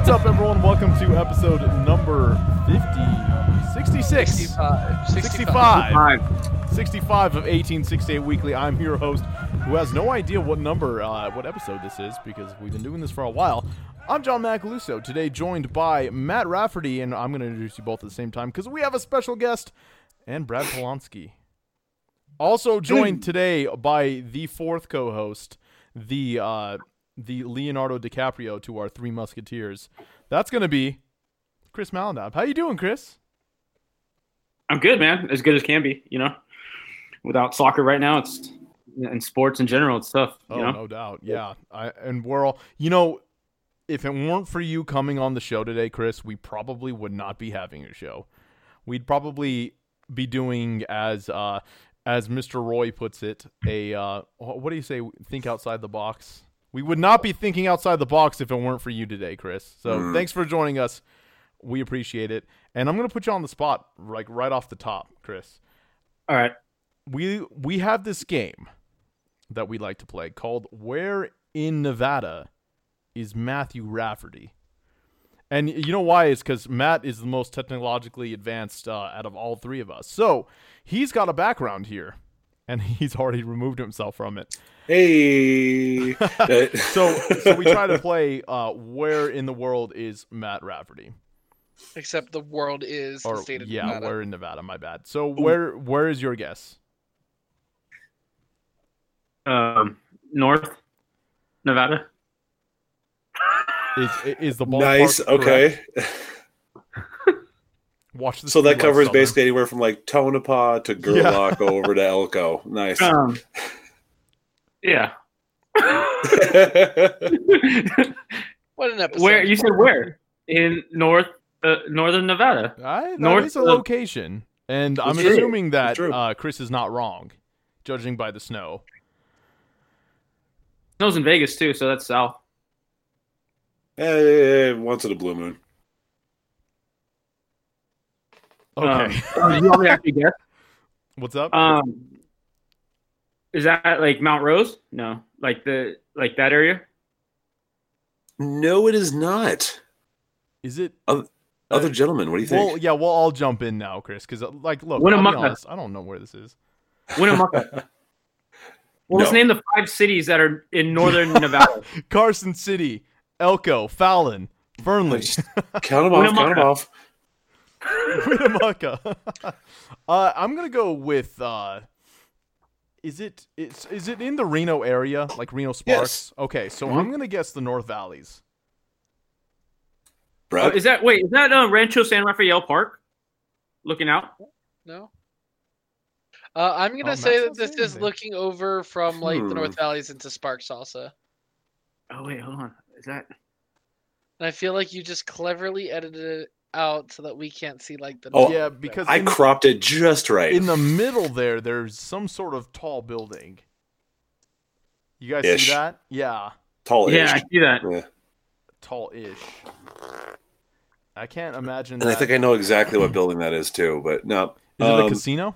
What's up, everyone? Welcome to episode number 50, 66, 65. 65, 65 of 1868 Weekly. I'm your host, who has no idea what number, uh, what episode this is, because we've been doing this for a while. I'm John Macaluso, today joined by Matt Rafferty, and I'm going to introduce you both at the same time because we have a special guest, and Brad Polanski. Also joined today by the fourth co-host, the uh, the Leonardo DiCaprio to our Three Musketeers. That's going to be Chris Malinab. How you doing, Chris? I'm good, man. As good as can be, you know. Without soccer right now, it's and sports in general, it's tough. Oh, know. no doubt. Yeah. I and we're all you know, if it weren't for you coming on the show today, Chris, we probably would not be having a show. We'd probably be doing as uh as Mr. Roy puts it, a uh what do you say, think outside the box? We would not be thinking outside the box if it weren't for you today, Chris. So thanks for joining us. We appreciate it. And I'm gonna put you on the spot, like right off the top, Chris All right. we we have this game that we like to play called Where in Nevada is Matthew Rafferty? And you know why? It's because Matt is the most technologically advanced uh, out of all three of us. So he's got a background here, and he's already removed himself from it. Hey. So so we try to play uh, Where in the world is Matt Rafferty? Except the world is Or the state of yeah, Nevada. where in Nevada? My bad. So where where is your guess? Um, North Nevada. Is is the ballpark nice. correct? Okay. Watch this. So that covers Southern. basically anywhere from like Tonopah to Gerlach over to Elko. Nice. Um, yeah. What an episode. where you said where in North uh, Northern Nevada? I, that North is a location, and I'm true. assuming that uh, Chris is not wrong, judging by the snow. Snow's in Vegas too, so that's south. Eh, once in a blue moon. Okay, Um, you want me to actually guess? what's up? Um, is that like Mount Rose? No, like the like that area. No, it is not. is it? Other gentlemen, what do you think? Well, yeah. we'll all jump in now, Chris, because like, look, I'll be Winnemucca. honest, I don't know where this is. Winnemucca. Well, let's name the five cities that are in northern Nevada. Carson City, Elko, Fallon, Fernley, count them off. Count them off. Winnemucca. uh, I'm gonna go with. Uh, is it? It's is it in the Reno area, like Reno Sparks? Okay, so Mhm. I'm gonna guess the North Valleys. Oh, Brad? is that wait? Is that uh, Rancho San Rafael Park? Looking out. No. Uh, I'm gonna Oh, say that this is looking over from like the Hmm. North Valleys into Sparks Salsa, Oh wait, hold on. Is that? and I feel like you just cleverly edited it out so that we can't see like the. Oh, yeah, because I in, cropped it just right. in the middle there, there's some sort of tall building. You guys Ish. see that? Yeah, Tall Yeah, I see that. Yeah. tall-ish. I can't imagine. And I think I know exactly what building that is too, but no. Is it a Um, casino?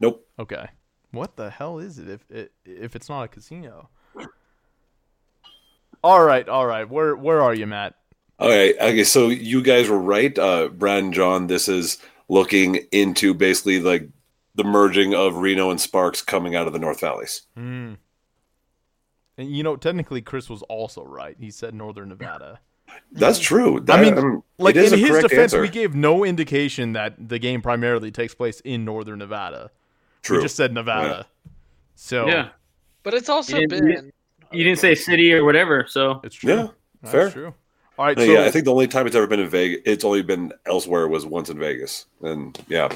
Nope. Okay. What the hell is it if it, if it's not a casino? All right, all right. Where where are you, Matt? Okay, okay, so you guys were right, uh, Brad and John. This is looking into basically like the merging of Reno and Sparks coming out of the North Valleys. Hmm. And you know, technically, Chris was also right. He said Northern Nevada. That's true. That, I mean, um, Like in his defense, answer. we gave no indication that the game primarily takes place in Northern Nevada. True. We just said Nevada. So Yeah, But it's also You didn't- been. you didn't say city or whatever, so it's true. Yeah, That's fair. true. All right, so yeah, I think the only time it's ever been in Vegas, it's only been elsewhere was once in Vegas, and yeah,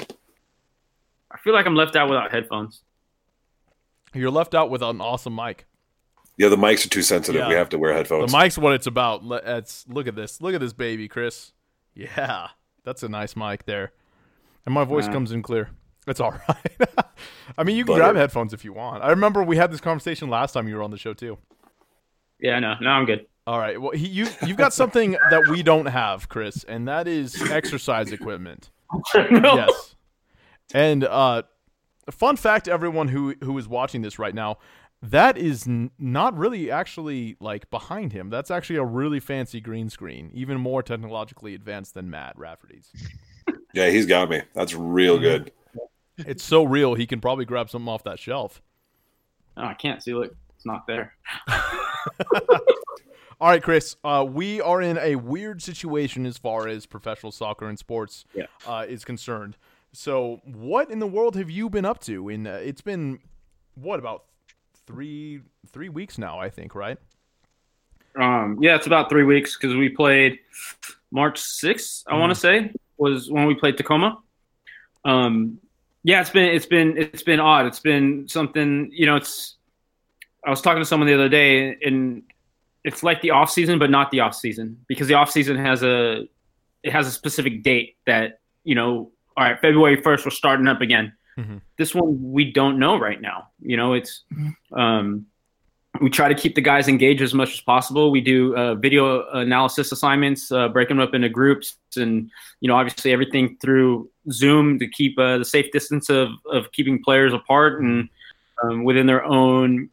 I feel like I'm left out without headphones. you're left out with an awesome mic. yeah, the mics are too sensitive. Yeah. We have to wear headphones. The mic's what it's about. Let's look at this. Look at this baby, Chris. Yeah, that's a nice mic there, and my voice Wow. comes in clear. It's all right. I mean, you can Butter. grab headphones if you want. I remember we had this conversation last time you were on the show too. Yeah, no, no, I'm good. All right. Well, he, you you've got something that we don't have, Chris, and that is exercise equipment. Yes. And uh, fun fact, everyone who who is watching this right now, that is n- not really actually like behind him. That's actually a really fancy green screen, even more technologically advanced than Matt Rafferty's. Yeah, he's got me. That's real Mm-hmm. good. it's so real, he can probably grab something off that shelf. Oh, I can't see. Look, it's not there. All right, Chris. Uh, we are in a weird situation as far as professional soccer and sports Yeah. uh, is concerned. So, what in the world have you been up to? In uh, it's been what about three three weeks now? I think right. Um, yeah, it's about three weeks because we played March 6th, I want to say, was when we played Tacoma. Um, yeah, it's been it's been it's been odd. It's been something, you know, it's I was talking to someone the other day and it's like the off season, but not the off season because the off season has a it has a specific date that, you know, all right, February 1st, we're starting up again. Mhm. This one we don't know right now. You know, it's um, we try to keep the guys engaged as much as possible. We do uh, video analysis assignments, uh, break them up into groups, and you know, obviously everything through Zoom to keep uh, the safe distance of of keeping players apart and um, within their own,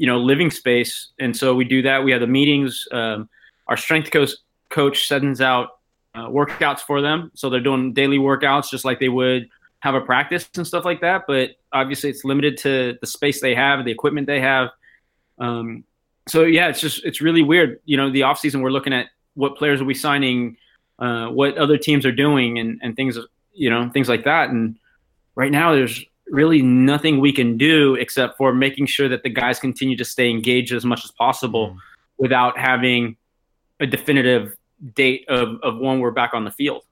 you know, living space. And so we do that. We have the meetings. Um, our strength coach coach sends out uh, workouts for them, so they're doing daily workouts just like they would have a practice and stuff like that. But obviously, it's limited to the space they have, the equipment they have. Um, so yeah, it's just it's really weird. You know, the off season we're looking at what players are we signing, uh, what other teams are doing, and and things you know things like that. And right now, there's really nothing we can do except for making sure that the guys continue to stay engaged as much as possible without having a definitive date of, of when we're back on the field.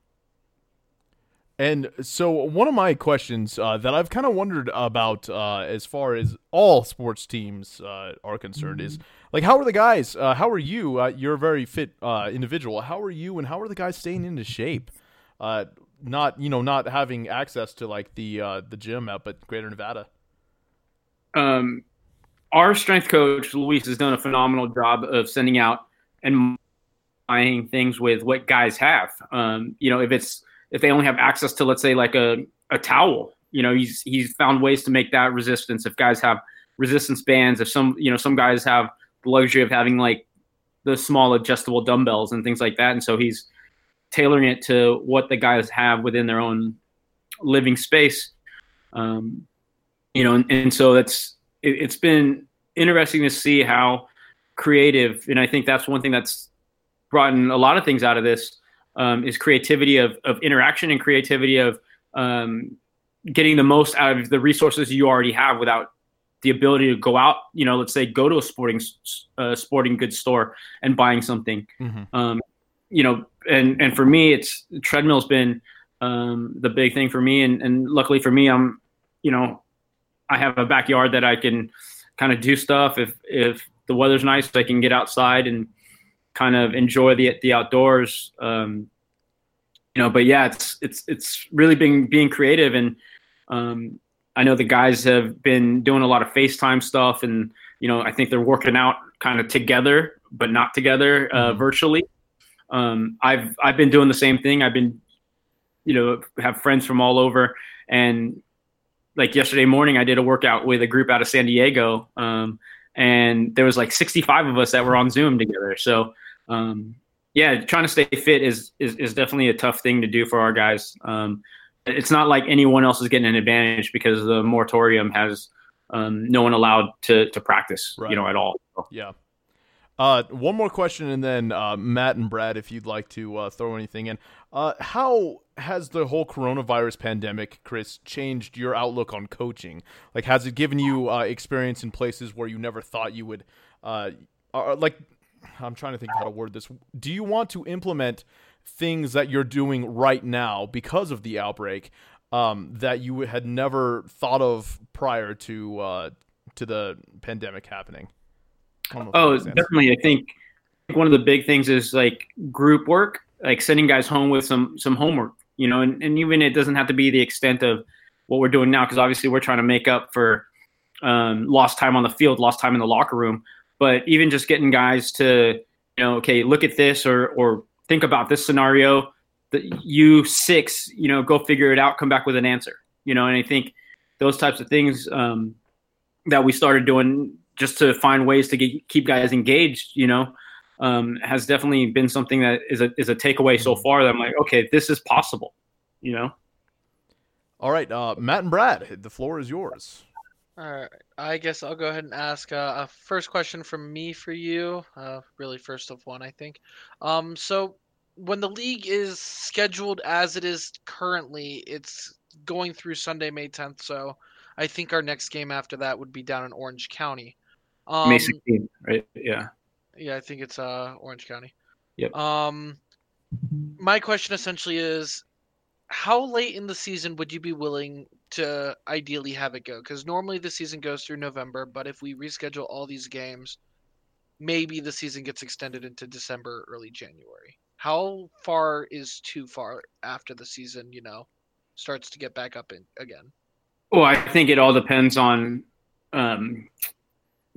And so, one of my questions uh, that I've kind of wondered about, uh, as far as all sports teams uh, are concerned, is like, how are the guys? Uh, how are you? Uh, you're a very fit uh, individual. How are you, and how are the guys staying into shape? Not, you know, not having access to like the uh, the gym up at Greater Nevada. um, our strength coach Luis has done a phenomenal job of sending out and buying things with what guys have. Um, you know, if it's if they only have access to let's say like a, a towel, you know, he's he's found ways to make that resistance. If guys have resistance bands, if some you know some guys have the luxury of having like the small adjustable dumbbells and things like that, and so he's tailoring it to what the guys have within their own living space. Um, you know, and, and so that's it, it's been interesting to see how creative, and I think that's one thing that's brought in a lot of things out of this um, is creativity of of interaction and creativity of um, getting the most out of the resources you already have without the ability to go out. You know, let's say go to a sporting uh, sporting goods store and buying something. Mm-hmm. Um, you know, and and for me, it's treadmill's been um, the big thing for me, and and luckily for me, I'm you know I have a backyard that I can kind of do stuff. If if the weather's nice, I can get outside and kind of enjoy the the outdoors. Um, you know, but yeah, it's it's it's really being being creative, and um, I know the guys have been doing a lot of FaceTime stuff, and you know, I think they're working out kind of together, but not together uh, Mhm. virtually. Um, I've I've been doing the same thing. I've been, you know, have friends from all over, and like yesterday morning, I did a workout with a group out of San Diego, um, and there was like 65 of us that were on Zoom together. So, um, yeah, trying to stay fit is, is is definitely a tough thing to do for our guys. Um, it's not like anyone else is getting an advantage because the moratorium has um, no one allowed to to practice, Right. you know, at all. Yeah. Uh, one more question, and then uh, Matt and Brad, if you'd like to uh, throw anything in. Uh, how has the whole coronavirus pandemic, Chris, changed your outlook on coaching? Like, has it given you uh, experience in places where you never thought you would? Uh, like, I'm trying to think how to word this. Do you want to implement things that you're doing right now because of the outbreak um, that you had never thought of prior to to the pandemic happening? Oh, sense. definitely. I think one of the big things is like group work, like sending guys home with some some homework, you know, and, and even it doesn't have to be the extent of what we're doing now, because obviously we're trying to make up for um, lost time on the field, lost time in the locker room. But even just getting guys to, you know, okay, look at this or or think about this scenario. That you six, you know, go figure it out, come back with an answer, you know. And I think those types of things um, that we started doing just to find ways to get, keep guys engaged, you know, um, has definitely been something that is a is a takeaway so far. That I'm like, okay, this is possible, you know. All right, uh, Matt and Brad, the floor is yours. All right, I guess I'll go ahead and ask uh, a first question from me for you. Uh, really, first of one, I think. Um, so when the league is scheduled as it is currently, it's going through Sunday, May 10th. So I think our next game after that would be down in Orange County. Um, May 16th, right? Yeah. Yeah, I think it's uh Orange County. Yep. Um, my question essentially is, how late in the season would you be willing to ideally have it go? Because normally the season goes through November, but if we reschedule all these games, maybe the season gets extended into December, early January. How far is too far after the season? You know, starts to get back up in again. Well, I think it all depends on um,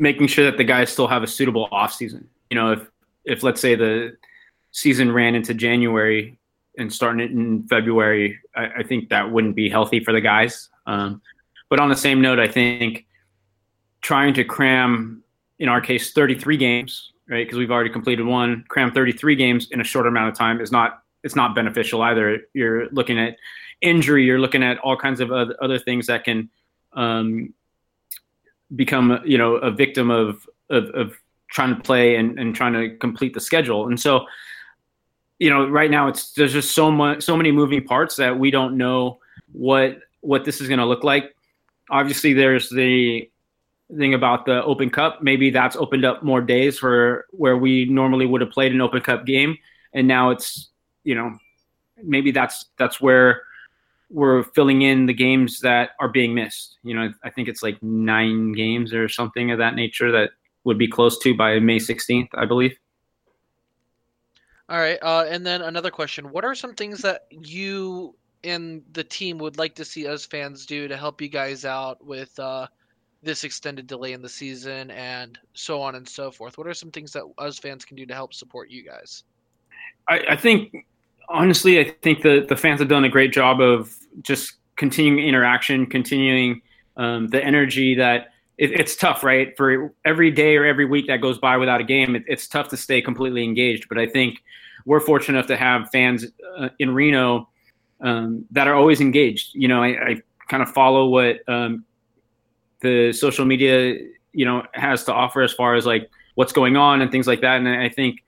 making sure that the guys still have a suitable off season. You know, if if let's say the season ran into January and starting it in February, I, I think that wouldn't be healthy for the guys. Um, but on the same note, I think trying to cram, in our case, 33 games, right? Because we've already completed one, cram 33 games in a short amount of time is not it's not beneficial either. You're looking at injury, you're looking at all kinds of other, things that can um, become, you know, a victim of, of, of trying to play and, and trying to complete the schedule. And so, you know, right now it's there's just so much, so many moving parts that we don't know what what this is going to look like. Obviously, there's the thing about the Open Cup. Maybe that's opened up more days for where we normally would have played an Open Cup game, and now it's you know maybe that's that's where we're filling in the games that are being missed. You know, I think it's like nine games or something of that nature that would be close to by May 16th, I believe. All right, uh, and then another question: What are some things that you and the team would like to see us fans do to help you guys out with uh, this extended delay in the season and so on and so forth? What are some things that us fans can do to help support you guys? I, I think honestly, I think the the fans have done a great job of just continuing interaction, continuing um, the energy that it, it's tough, right? For every day or every week that goes by without a game, it, it's tough to stay completely engaged. But I think we're fortunate enough to have fans uh, in Reno um, that are always engaged. You know, I, I kind of follow what um, the social media, you know, has to offer as far as like what's going on and things like that. And I think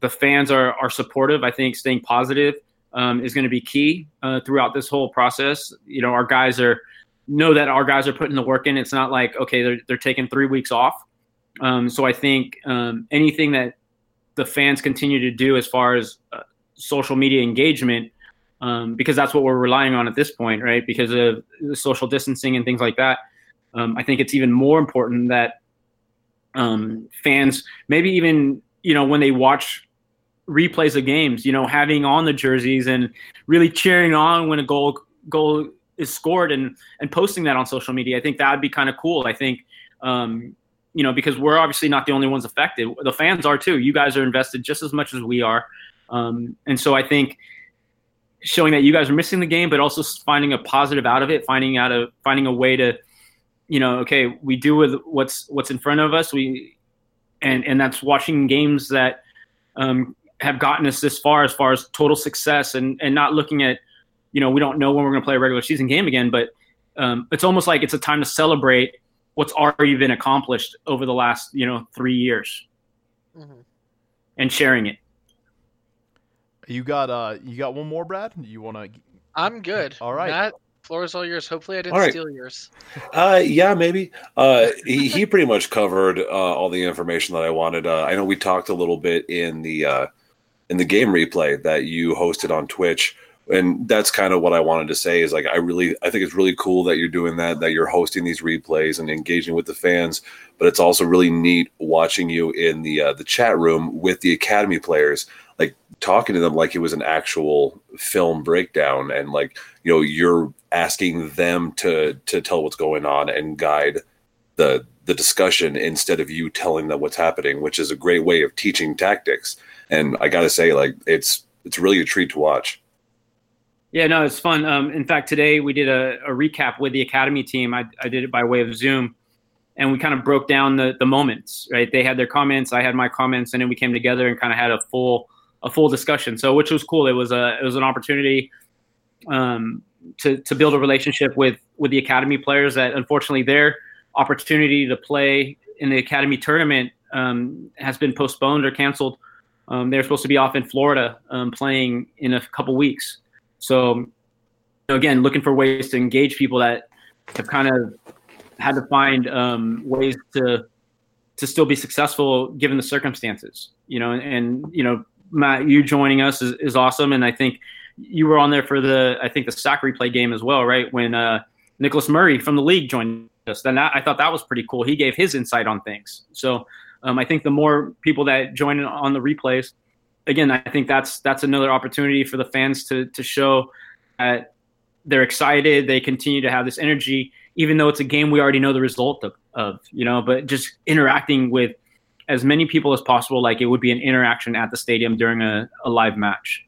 the fans are are supportive. I think staying positive um, is going to be key uh, throughout this whole process. You know, our guys are know that our guys are putting the work in. It's not like okay, they're they're taking three weeks off. Um, so I think um, anything that the fans continue to do as far as uh, social media engagement, um, because that's what we're relying on at this point, right? Because of social distancing and things like that. Um, I think it's even more important that um, fans, maybe even you know when they watch replays of games, you know, having on the jerseys and really cheering on when a goal goal is scored and and posting that on social media. I think that would be kind of cool. I think um, you know, because we're obviously not the only ones affected. The fans are too. You guys are invested just as much as we are. Um, and so I think showing that you guys are missing the game, but also finding a positive out of it, finding out a finding a way to, you know, okay, we do with what's what's in front of us. We and and that's watching games that um, have gotten us this far as far as total success and and not looking at you know we don't know when we're going to play a regular season game again but um, it's almost like it's a time to celebrate what's already been accomplished over the last you know three years. Mm-hmm. and sharing it. You got uh you got one more brad? You want to i'm good. All right. Matt, floor is all yours hopefully i didn't right. steal yours uh yeah maybe uh he, he pretty much covered uh all the information that i wanted uh i know we talked a little bit in the uh in the game replay that you hosted on Twitch. And that's kind of what I wanted to say is like I really I think it's really cool that you're doing that that you're hosting these replays and engaging with the fans, but it's also really neat watching you in the uh, the chat room with the academy players like talking to them like it was an actual film breakdown and like you know you're asking them to to tell what's going on and guide the the discussion instead of you telling them what's happening, which is a great way of teaching tactics and I got to say, like it's it's really a treat to watch. Yeah, no, it's fun. Um, in fact, today we did a, a, recap with the academy team. I, I did it by way of Zoom, and we kind of broke down the the moments. Right, they had their comments, I had my comments, and then we came together and kind of had a full a full discussion. So which was cool. It was a it was an opportunity um, to to build a relationship with with the academy players that unfortunately their opportunity to play in the academy tournament um, has been postponed or canceled. Um, they're supposed to be off in Florida um, playing in a couple weeks. So again, looking for ways to engage people that have kind of had to find um, ways to to still be successful given the circumstances. You know, and, and you know, Matt, you joining us is, is awesome, and I think you were on there for the I think the sack replay game as well, right? When uh, Nicholas Murray from the league joined us, then that, I thought that was pretty cool. He gave his insight on things. So um, I think the more people that join on the replays, again, I think that's that's another opportunity for the fans to to show that they're excited. They continue to have this energy, even though it's a game we already know the result of. of you know, but just interacting with as many people as possible, like it would be an interaction at the stadium during a, a live match.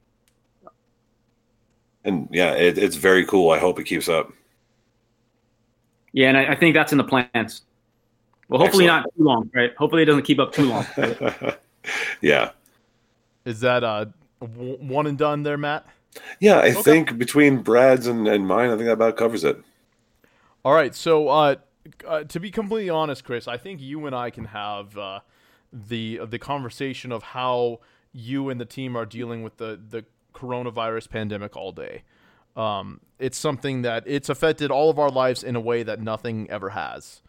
And yeah, it, it's very cool. I hope it keeps up. Yeah, and I, I think that's in the plans. Well, hopefully Excellent. not too long, right? Hopefully it doesn't keep up too long. yeah. Is that uh one and done there, Matt? Yeah, I okay. think between Brad's and, and mine, I think that about covers it. All right, so uh, uh, to be completely honest, Chris, I think you and I can have uh, the the conversation of how you and the team are dealing with the the coronavirus pandemic all day. Um, it's something that it's affected all of our lives in a way that nothing ever has.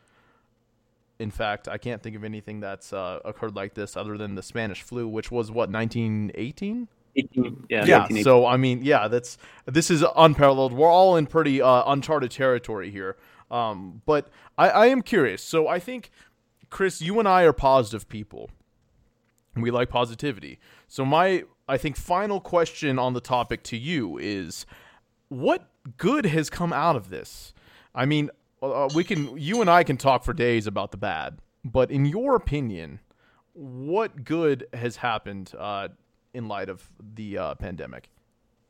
In fact, I can't think of anything that's uh, occurred like this other than the Spanish flu, which was what 1918. 18, yeah, yeah. So I mean, yeah, that's this is unparalleled. We're all in pretty uh, uncharted territory here. Um, but I, I am curious. So I think, Chris, you and I are positive people. We like positivity. So my I think final question on the topic to you is what good has come out of this? I mean, uh, we can you and I can talk for days about the bad, but in your opinion, what good has happened uh, in light of the uh, pandemic?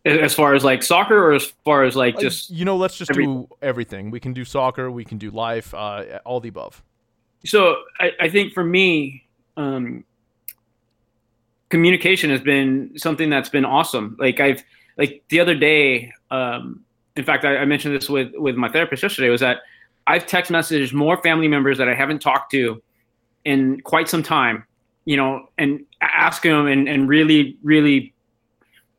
As far as like soccer, or as far as like just you know, let's just do everything. We can do soccer, we can do life, uh, all the above. So I, I think for me, um, communication has been something that's been awesome. Like I've like the other day, um, in fact, I, I, mentioned this with with my therapist yesterday. Was that I've text messaged more family members that I haven't talked to in quite some time, you know, and asking them and, and really, really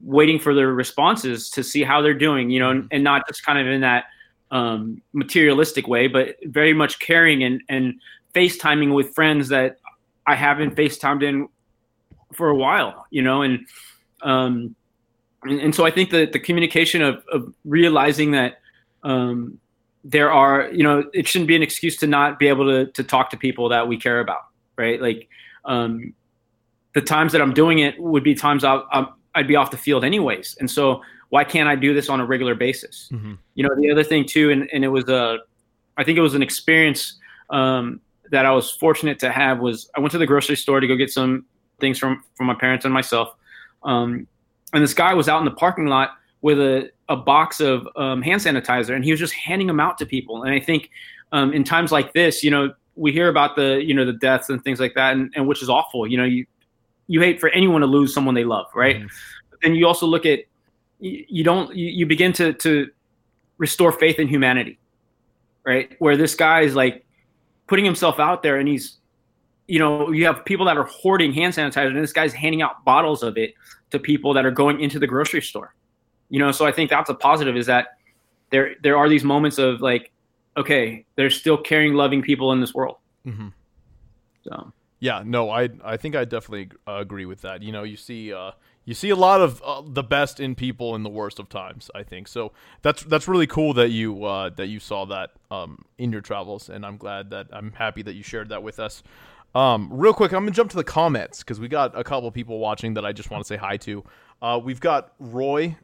waiting for their responses to see how they're doing, you know, and, and not just kind of in that um, materialistic way, but very much caring and, and FaceTiming with friends that I haven't FaceTimed in for a while, you know, and um, and, and so I think that the communication of, of realizing that um, there are, you know, it shouldn't be an excuse to not be able to to talk to people that we care about, right? Like um, the times that I'm doing it would be times I'll, I'll I'd be off the field anyways, and so why can't I do this on a regular basis? Mm-hmm. You know, the other thing too, and, and it was a, I think it was an experience um, that I was fortunate to have was I went to the grocery store to go get some things from from my parents and myself. Um, and this guy was out in the parking lot with a, a box of um, hand sanitizer, and he was just handing them out to people. And I think um, in times like this, you know, we hear about the you know the deaths and things like that, and, and which is awful. You know, you you hate for anyone to lose someone they love, right? Mm-hmm. But then you also look at you, you don't you, you begin to to restore faith in humanity, right? Where this guy is like putting himself out there, and he's you know, you have people that are hoarding hand sanitizer, and this guy's handing out bottles of it to people that are going into the grocery store. You know, so I think that's a positive is that there there are these moments of like, okay, there's still caring, loving people in this world. Mm-hmm. So yeah, no, I I think I definitely agree with that. You know, you see uh, you see a lot of uh, the best in people in the worst of times. I think so. That's that's really cool that you uh, that you saw that um, in your travels, and I'm glad that I'm happy that you shared that with us. Um, real quick, I'm gonna jump to the comments because we got a couple people watching that I just want to say hi to. Uh, we've got Roy,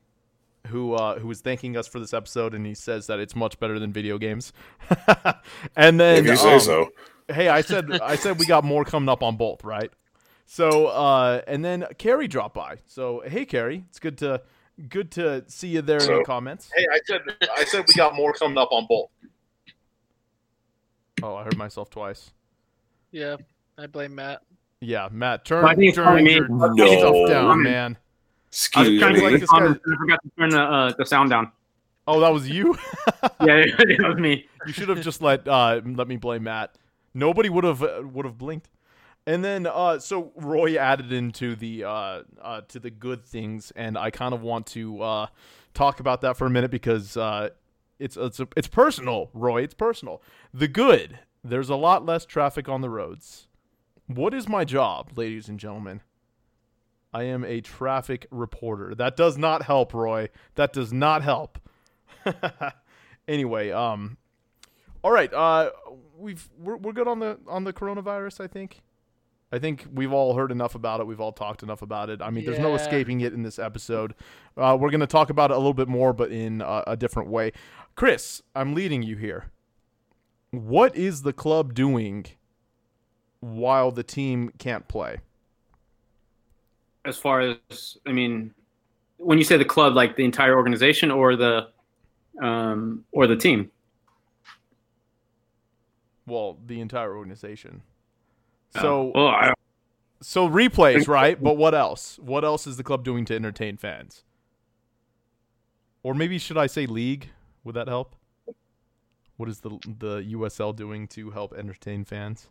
who uh, who was thanking us for this episode, and he says that it's much better than video games. and then, if you say um, so. Hey, I said I said we got more coming up on both, right? So, uh, and then Carrie dropped by. So, hey, Carrie, it's good to good to see you there so, in the comments. Hey, I said I said we got more coming up on both. Oh, I heard myself twice. Yeah, I blame Matt. Yeah, Matt, turn, I think it's turn probably me. your No. stuff down, I'm- man. I was Excuse trying to me. like Like this guy- I forgot to turn the uh, the sound down. Oh, that was you. Yeah, that was me. You should have just let uh, let me blame Matt. Nobody would have uh, would have blinked. And then uh, so Roy added into the uh, uh, to the good things, and I kind of want to uh, talk about that for a minute because uh, it's it's it's personal, Roy. It's personal. The good. There's a lot less traffic on the roads. What is my job, ladies and gentlemen? I am a traffic reporter. That does not help, Roy. That does not help. anyway, um, all right. Uh, we've we're, we're good on the on the coronavirus. I think. I think we've all heard enough about it. We've all talked enough about it. I mean, there's no escaping it in this episode. Uh, we're going to talk about it a little bit more, but in uh, a different way. Chris, I'm leading you here. What is the club doing while the team can't play? As far as I mean, when you say the club, like the entire organization or the um or the team. Well, the entire organization. Oh, So, well, I, so replays, right? But what else? What else is the club doing to entertain fans? Or maybe should I say league? Would that help? What is the the USL doing to help entertain fans?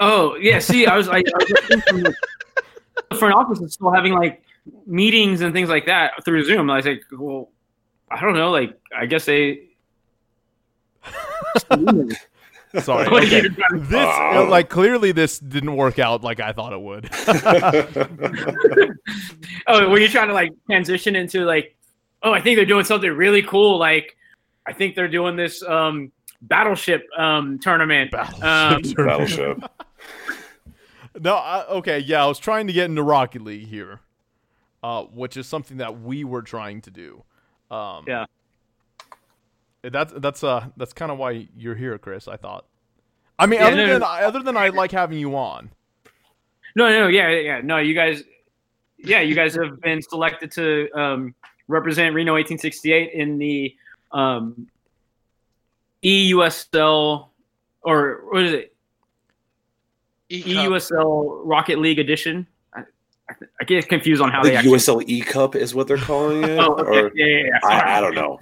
oh yeah. See, I was I, I was thinking like, the front office is still having like meetings and things like that through Zoom. I was like, well, I don't know. Like, I guess they. Sorry. Okay. you trying to- This Oh. uh, like clearly this didn't work out like I thought it would. oh, were you trying to like transition into like, oh, I think they're doing something really cool. Like, I think they're doing this um, battleship um, tournament. Battleship Um, tournament. Battleship. No, I, okay, yeah, I was trying to get into Rocket League here, uh, which is something that we were trying to do. Um, Yeah. That's that's uh that's kind of why you're here, Chris. I thought. I mean, Yeah, other no, than no. other than I like having you on. No, no, yeah, yeah, yeah. No, you guys, yeah, you guys have been selected to um, represent Reno 1868 in the um, EUSL or what is it? E Cup. EUSL Rocket League edition. I, I, I get confused on how the they actually. USL E Cup is what they're calling it. Oh, okay. or yeah, yeah, yeah. I, I don't know.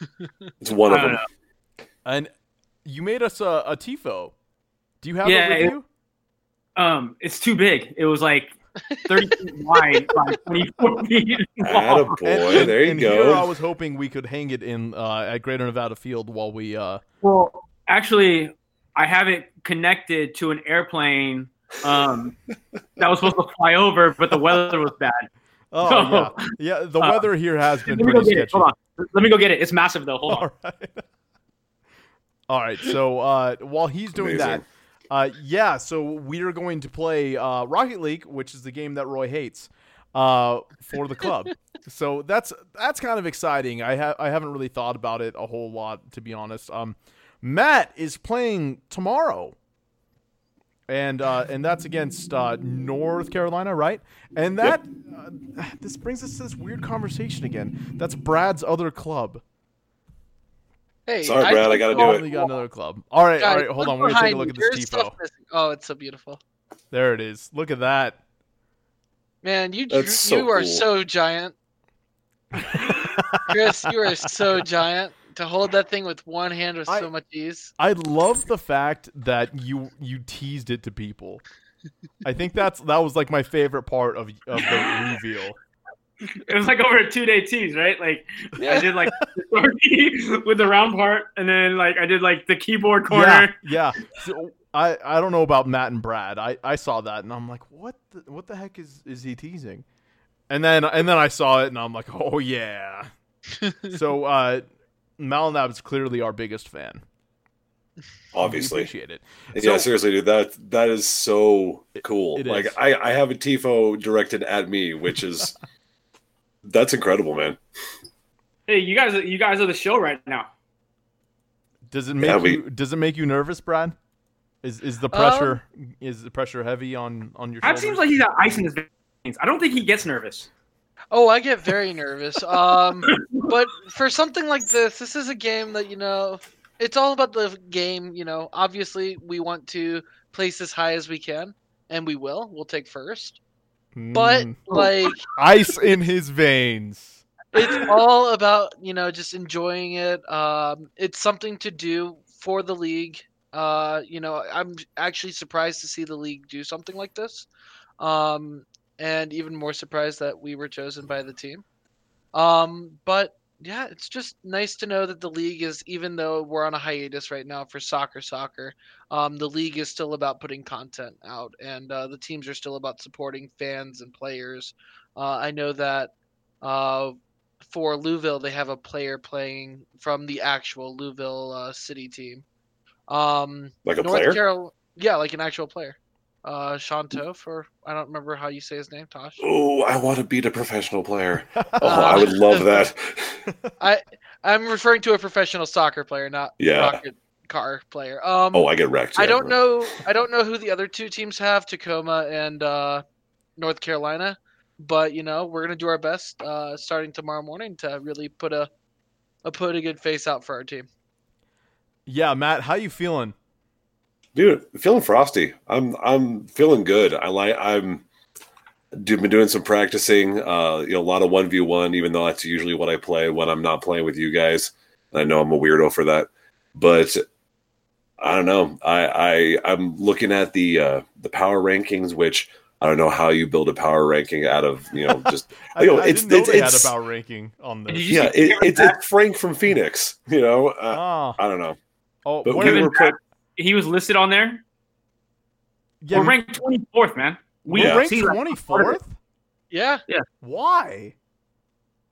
It's one I of them. know. And you made us a, a tifo. Do you have Yeah, it with it- you? Um, it's too big. It was like 30 feet wide by 24 feet long. Attaboy, And- there you and Here I was hoping we could hang it in uh, at Greater Nevada Field while we. Uh, Well, actually, I have it connected to an airplane um, that was supposed to fly over, but the weather was bad. Oh yeah, yeah. The Uh, weather here has been Let me go pretty get it. sketchy. Hold on. Let me go get it. It's massive though. Hold on. All right. All right. So uh, while he's doing Amazing. that, uh, yeah. So we are going to play uh, Rocket League, which is the game that Roy hates, uh, for the club. so that's that's kind of exciting. I have I haven't really thought about it a whole lot to be honest. Um, Matt is playing tomorrow. And uh, and that's against uh, North Carolina, right? And that uh, this brings us to this weird conversation again. That's Brad's other club. Hey, Sorry, Brad, I gotta do it. you got another club. All right, all Guys, right. Hold on. We're gonna take a look at this There's tifo. Oh, it's so beautiful. There it is. Look at that. Man, you That's so you are cool. so giant, Chris. You are so giant. To hold that thing with one hand with I- so much ease. I love the fact that you you teased it to people. I think that's that was like my favorite part of of the reveal. It was like over a two day tease, right? Like I did like the with the round part, and then like I did like the keyboard Yeah, corner. yeah. So I I don't know about Matt and Brad. I I saw that and I'm like, what the, what the heck is is he teasing? And then and then I saw it and I'm like, oh yeah. so uh, Malinab's clearly our biggest fan. We Obviously. appreciate it. yeah, seriously, dude. That that is so cool. it like is. I, I have a tifo directed at me, which is that's incredible, man. Hey, you guys, you guys are the show right now. Does it make Yeah, we- you does it make you nervous, Brad? Is is the Um, pressure is the pressure heavy on on your That shoulders? seems like he's got ice in his veins. I don't think he gets nervous. Oh, I get very nervous. Um, but for something like this, this is a game that you know it's all about the game. You know, obviously we want to place as high as we can, and we will. We'll take first. But Mm. like, ice in his veins. it's all about you know just enjoying it. Um, it's something to do for the league. Uh, you know, I'm actually surprised to see the league do something like this, um, and even more surprised that we were chosen by the team. Um, but yeah, it's just nice to know that the league is, even though we're on a hiatus right now for soccer, soccer, um, the league is still about putting content out, and uh, the teams are still about supporting fans and players. Uh, I know that uh, for Louisville, they have a player playing from the actual Louisville uh, City team. Um, Like a North player? Carol, yeah, like an actual player. Uh, Shanto for I don't remember how you say his name, Tosh. Oh, I want to beat a professional player. Oh, I would love that. I I'm referring to a professional soccer player, not Yeah. rocket car player. Um, Oh, I get wrecked. I don't know. I don't know who the other two teams have, Tacoma and uh, North Carolina. But you know, we're gonna do our best uh, starting tomorrow morning to really put a, a put a good face out for our team. Yeah, Matt, how you feeling? Dude feeling frosty. I'm i'm feeling good. I like i'm dude, been doing some practicing uh you know a lot of 1v1 even though that's usually what i play when i'm not playing with you guys. I know i'm a weirdo for that but i don't know. I i i'm looking at the uh the power rankings which i don't know how you build a power ranking out of you know just I, You know, I it's- didn't know it's- they had it's- a power ranking on this. Yeah it, it's, it's frank from phoenix you know? Uh, Ah, i don't know. Oh, but where- we were put He was listed on there. yeah, We're ranked 24th, man. We we're Yeah. ranked twenty fourth. Yeah, Yeah. Why?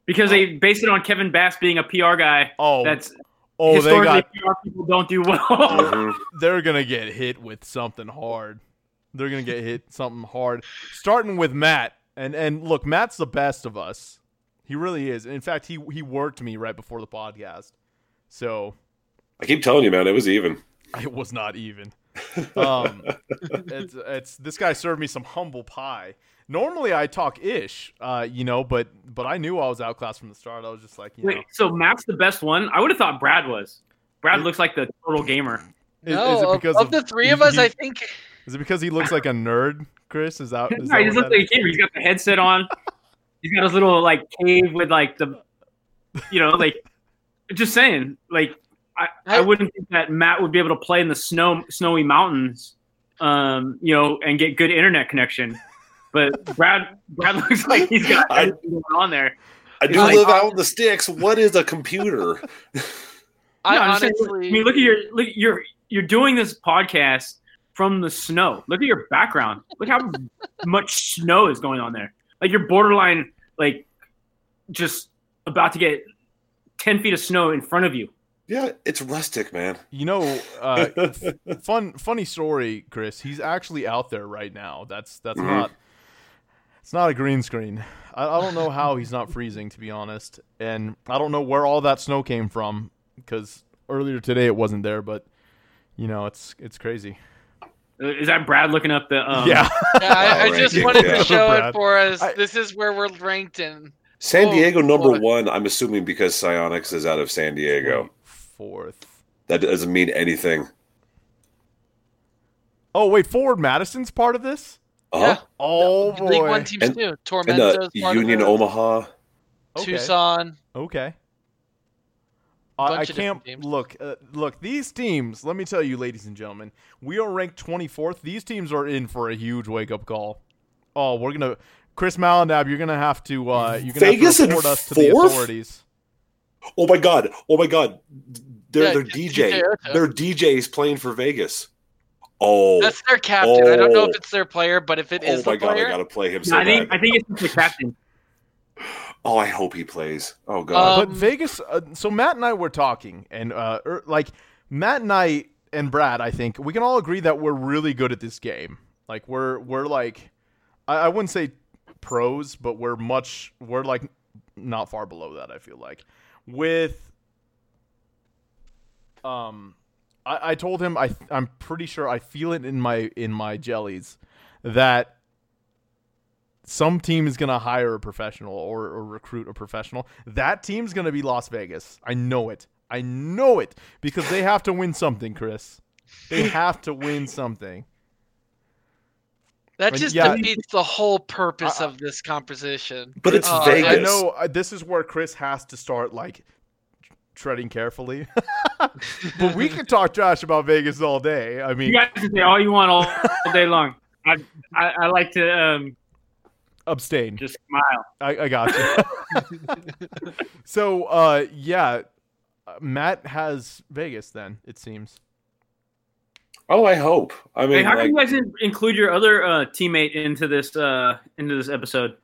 because they based it on Kevin Bass being a PR guy. Oh, That's oh, they historically got. PR people don't do well. Mhm. They're gonna get hit with something hard. They're gonna get hit something hard. Starting with Matt, and and look, Matt's the best of us. He really is. In fact, he he worked me right before the podcast, so i keep telling you man it was even it was not even. Um, it's it's this guy served me some humble pie. Normally I talk ish, uh, you know, but but I knew I was outclassed from the start. I was just like, you know, Wait, so Matt's the best one? I would have thought Brad was. Brad It- looks like the total gamer. is, no, is it because of, the three of us, he- I think Is it because he looks like a nerd, Chris? Is that? Is No, that he just what looks that like a gamer. He's got the headset on. He's got his little like cave with like the, you know, like just saying, like I, I I- wouldn't think that Matt would be able to play in the snow snowy mountains, um, you know, and get good internet connection. But Brad, Brad looks like he's got I- going on there. I do Like- live out in the sticks. What is a computer? I No, I'm saying, honestly. I mean, look at your look. You're you're doing this podcast from the snow. Look at your background. Look how much snow is going on there. Like you're borderline, like just about to get ten feet of snow in front of you. Yeah, it's rustic, man. You know, uh, fun funny story, Chris. He's actually out there right now. That's that's Mhm. not. It's not a green screen. I, I don't know how he's not freezing, to be honest, and I don't know where all that snow came from because earlier today it wasn't there. But you know, it's it's crazy. Is that Brad looking up the? Um, yeah, Yeah, I, I just wanted yeah. to show Brad. it for us. I- this is where we're ranked in. San Oh, Diego number boy. one. I'm assuming because Psionics is out of San Diego. Fourth. That doesn't mean anything. Oh wait, Forward Madison's part of this. Uh-huh. Oh League boy. One teams And- too. And Tormento's uh, part Union of it. Omaha. Okay. Tucson. Okay. I, I can't look. Uh, look, these teams. Let me tell you, ladies and gentlemen, we are ranked 24th. These teams are in for a huge wake up call. Oh, we're gonna, Chris Malinab, you're gonna have to, uh, you're gonna Vegas have to report us to the authorities. Oh my god. Oh my god. They're Yeah, they're just DJ. DJ They're DJs playing for Vegas. Oh. That's their captain. I don't know Oh. if it's their player, but if it oh my the god, player, I gotta play him so I think bad. I think it's the captain. Oh, I hope he plays. Oh god. But Um, Vegas. Uh, so Matt and I were talking, and uh, er, like Matt and I and Brad, I think we can all agree that we're really good at this game. Like we're we're like, I, I wouldn't say pros, but we're much we're like not far below that. I feel like with um, I, I told him I I'm pretty sure I feel it in my in my jellies that some team is going to hire a professional or, or recruit a professional. That team's going to be Las Vegas. I know it. I know it because they have to win something, Chris. They have to win something. That And just yeah- defeats the whole purpose I- of this composition. But it's Uh, Vegas. I know uh, this is where Chris has to start like treading carefully. but we can talk trash about Vegas all day. I mean, You guys can say all you want all, all day long. I, I I like to um, abstain. just smile. I, I got you. so, uh, yeah, uh, Matt has Vegas. Then it seems. Oh, I hope. I Hey, mean, how like, come you guys include your other uh, teammate into this uh, into this episode?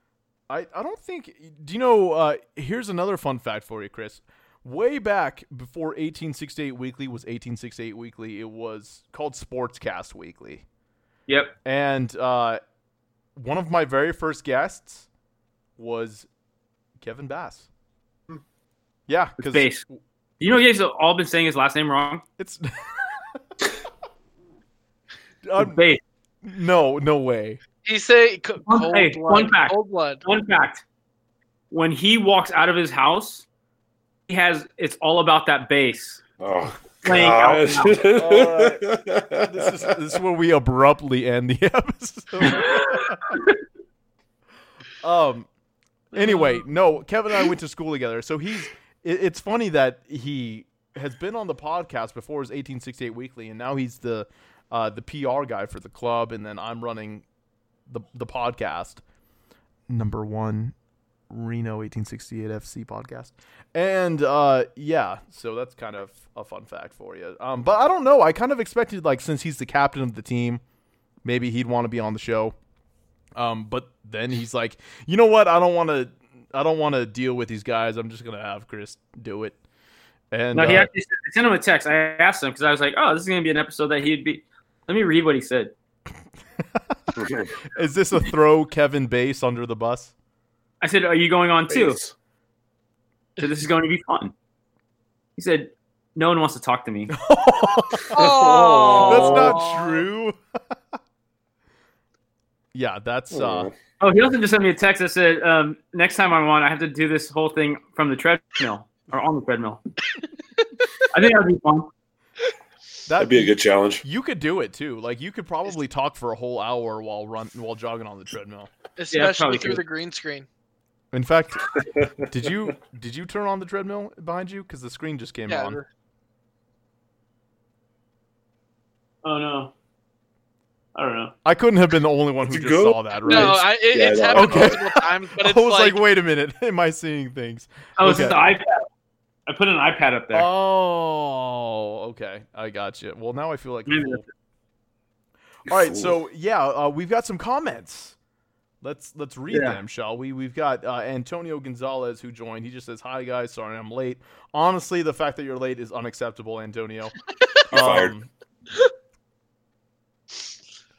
I, I don't think. Do you know? Uh, here's another fun fact for you, Chris. Way back before 1868 Weekly was 1868 Weekly, it was called Sportscast Weekly. Yep. And uh, one of my very first guests was Kevin Bass. Yeah, because You know, you guys all been saying his last name wrong. it's. Uh, Base. no, no way. He say c- Fun- cold hey, blood. fun fact. Cold blood. Fun fact: when he walks out of his house, he has it's all about that bass. oh, Playing God. out This is this is where we abruptly end the episode. um. Anyway, no. Kevin and I went to school together, so he's. It, it's funny that he has been on the podcast before his 1868 Weekly, and now he's the uh, the PR guy for the club, and then I'm running the the podcast. Number one, Reno 1868 FC podcast, and uh, yeah, so that's kind of a fun fact for you. Um, but I don't know. I kind of expected like since he's the captain of the team, maybe he'd want to be on the show. Um, but then he's like, you know what? I don't want to. I don't want to deal with these guys. I'm just gonna have Chris do it. And No, he uh, actually sent, sent him a text. I asked him because I was like, "Oh, this is gonna be an episode that he'd be." Let me read what he said. is this a throw Kevin Base under the bus? I said, "Are you going on too?" Base. So this is going to be fun. He said, "No one wants to talk to me." Oh. That's not true. yeah, that's uh Oh, he also just sent me a text that said, um, "Next time I'm on, I have to do this whole thing from the treadmill or on the treadmill." I think that would be fun. That That'd be a good challenge. You could do it too. Like you could probably talk for a whole hour while run while jogging on the treadmill. Especially probably through could. the green screen. In fact, did you did you turn on the treadmill behind you? Because the screen just came Yeah. on. Oh no, I don't know. I couldn't have been the only one who just you go? saw that, right? No, I, it, Yeah, it's no. happened Okay. multiple times, but it's I was like, like, wait a minute, am I seeing things? Oh, it's Okay. the iPad. I put an iPad up there. Oh, okay, I got you. Well, now I feel like a Maybe fool. that's All right, so yeah, uh, we've got some comments. Let's let's read Yeah. them, shall we? We've got uh, Antonio Gonzalez who joined. He just says, "Hi guys, sorry I'm late." Honestly, the fact that you're late is unacceptable, Antonio. You're fired.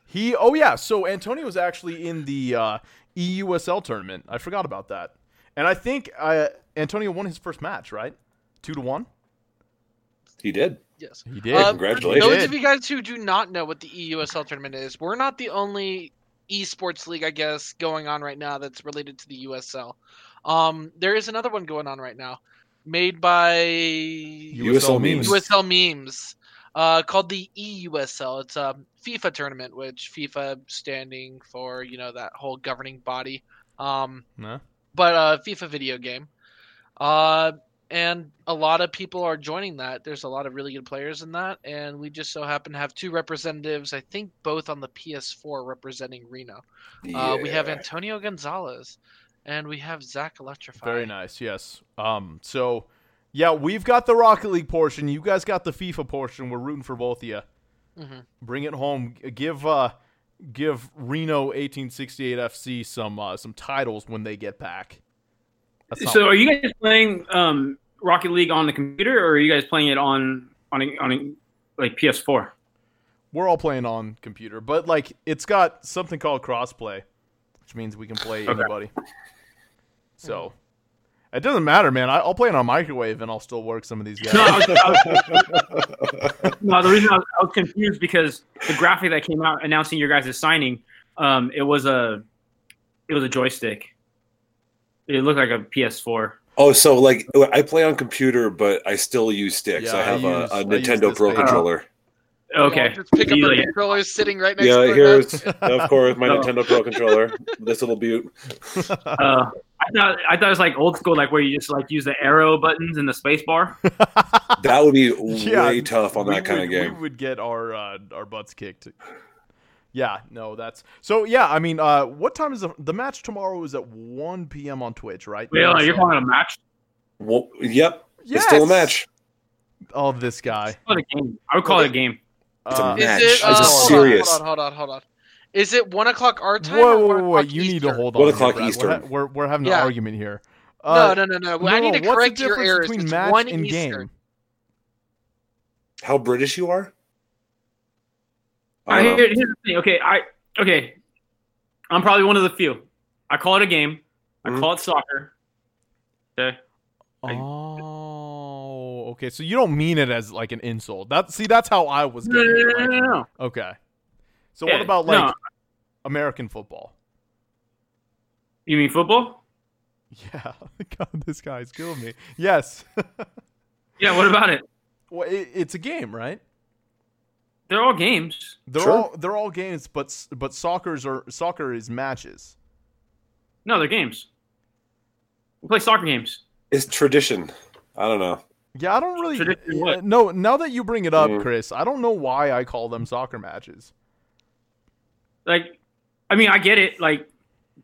He oh yeah, so Antonio was actually in the uh, EUSL tournament. I forgot about that, and I think uh, Antonio won his first match, right? Two to one. He did. yes. He did. Uh, Congratulations. Those of you guys who do not know what the EUSL tournament is, we're not the only esports league, I guess, going on right now that's related to the USL. Um, there is another one going on right now, made by USL memes. USL memes, uh, called the EUSL. It's a FIFA tournament, which FIFA standing for you know that whole governing body. Um, Nah. but uh, FIFA video game. Uh, and a lot of people are joining that. There's a lot of really good players in that, and we just so happen to have two representatives. I think both on the PS4 representing Reno. Uh, we have Antonio Gonzalez, and we have Zach Electrify. Very nice. Yes. Um. So, yeah, we've got the Rocket League portion. You guys got the FIFA portion. We're rooting for both of you. hmm Bring it home. Give uh, give Reno 1868 FC some uh, some titles when they get back. That's not- So, are you guys playing um, Rocket League on the computer, or are you guys playing it on on a, on a, like PS4? we're all playing on computer, but like it's got something called crossplay, which means we can play Okay. anybody. So. It doesn't matter, man. I, I'll play it on microwave and I'll still work some of these guys. No, I was, I was- no, the reason I was, I was confused because the graphic that came out announcing your guys' signing, um, it was a it was a joystick. It looked like a PS4. Oh, so like I play on computer, but I still use sticks. Yeah, I I have use- a, I a use Nintendo Pro thing. controller. Okay. Just pick up You, the controller sitting right next Yeah, to here's of course my No. Nintendo Pro controller. This little butte. uh, I thought I thought it was like old school, like where you just like use the arrow buttons and the space bar. That would be Yeah, way tough on that kind of game. We would get our uh, our butts kicked. Yeah, no, that's so. Yeah, I mean, uh, what time is the, the match tomorrow? Is at one p.m. on Twitch, right? Yeah, So- you're calling a match. Well, yep, Yes! it's still a match. Oh, this guy. Call a game. I would call it a game. It's a Uh, match. Is it? It's Uh, a hold on, serious- Hold on, hold on, hold on. Is it one o'clock our time? Whoa, whoa, whoa, whoa, o'clock You need to hold on. One o'clock Brad. Eastern. We're, we're, we're having Yeah. an argument here. No, Uh, no, no, no. I no, need to what's correct the your difference errors. between It's match one and Eastern. game? How British you are? I, I don't here- here's the thing. Okay, I okay. I'm probably one of the few. I call it a game. I Mhm. call it soccer. Okay. Oh, okay. So you don't mean it as like an insult. That see, that's how I was No, getting no, it. no, no, no. okay. So Yeah, what about like no. American football? You mean football? Yeah, God, this guy's killing me. Yes, Yeah. What about it? well, it, it's a game, right? They're all games. They're Sure. all they're all games, but but soccer's are soccer is matches. No, they're games. We play soccer games. It's tradition. I don't know. Yeah, I don't really. Tradition yeah, what? No, now that you bring it up, Mm. Chris, I don't know why I call them soccer matches. Like, I mean, I get it. Like,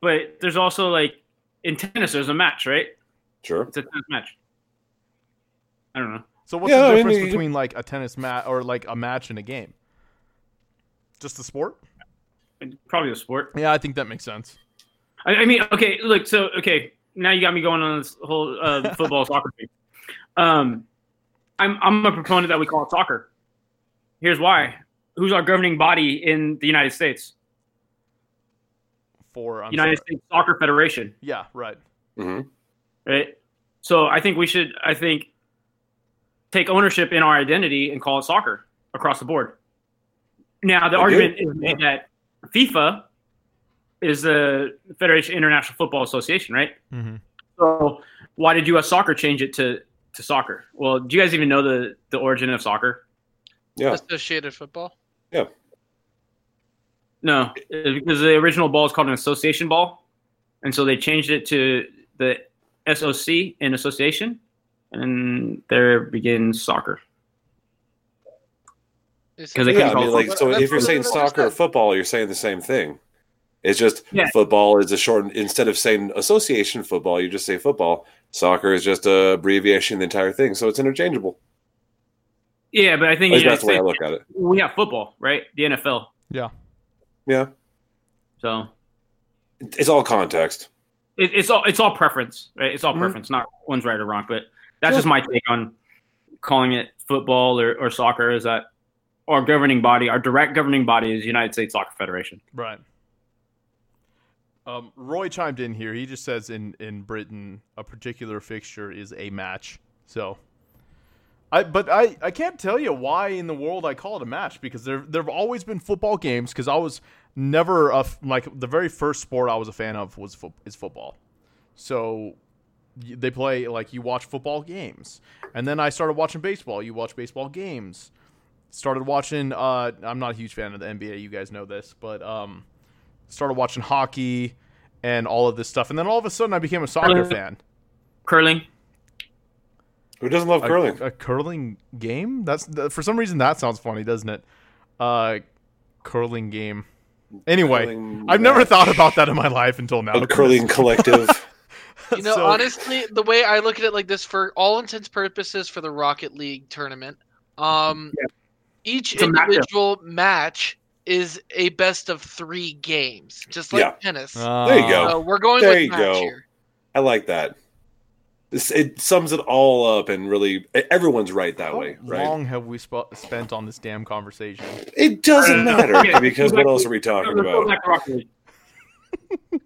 but there's also like in tennis, there's a match, right? Sure. It's a tennis match. I don't know. So what's Yeah, the mean, difference you- between like a tennis match or like a match and a game? Just the sport? Probably a sport. Yeah, I think that makes sense. I, I mean, okay, look, so okay, now you got me going on this whole uh, football soccer thing. Um, I'm I'm a proponent that we call it soccer. Here's why. Who's our governing body in the United States? For I'm United sorry. States Soccer Federation, Yeah, right. hmm right? So I think we should, I think, take ownership in our identity and call it soccer across the board. Now the I argument do, is made that FIFA is the Federation International Football Association, right? Mm-hmm. So why did U.S. Soccer change it to to soccer? Well, do you guys even know the the origin of soccer? Yeah. Associated football. Yeah. No, because the original ball is called an association ball, and so they changed it to the SOC in association, and there begins soccer. Is Because they Yeah, I couldn't mean, call it like, so That's if you're saying soccer or football, you're saying the same thing. It's just Yeah. football is a short. Instead of saying association football, you just say football. Soccer is just a abbreviation of the entire thing, so it's interchangeable. Yeah, but I think least in the that's the way I look at it. We have football, right? The NFL. Yeah. Yeah, So it's all context. it, it's all it's all preference, right? It's all Mhm. preference, not one's right or wrong. But that's Sure. just my take on calling it football or, or soccer. Is that our governing body, our direct governing body, is United States Soccer Federation. Right. Um, Roy chimed in here. He just says in in Britain a particular fixture is a match. So, I but I I can't tell you why in the world I call it a match because there there've always been football games because I was never a f- like the very first sport I was a fan of was fo- is football. So y- they play like you watch football games, and then I started watching baseball. You watch baseball games. Started watching. Uh, I'm not a huge fan of the NBA. You guys know this, but um, started watching hockey and all of this stuff, and then all of a sudden I became a soccer Uh, fan. Curling. Who doesn't love A- curling? A, curling game? That's for some reason that sounds funny, doesn't it? Uh, curling game. Anyway, Curling I've never match. thought about that in my life until now. a curling collective. You know, So- honestly, the way I look at it like this, for all intents purposes, for the Rocket League tournament, um, Yeah. each It's individual match is a best of three games, just like Yeah. tennis. Uh, There you go. so we're going There with you go. here. I like that. This, it sums it all up, and really, everyone's right that How way, right? How long have we sp- spent on this damn conversation? It doesn't matter Okay, because what else are we talking Let's about? back to Rocket League.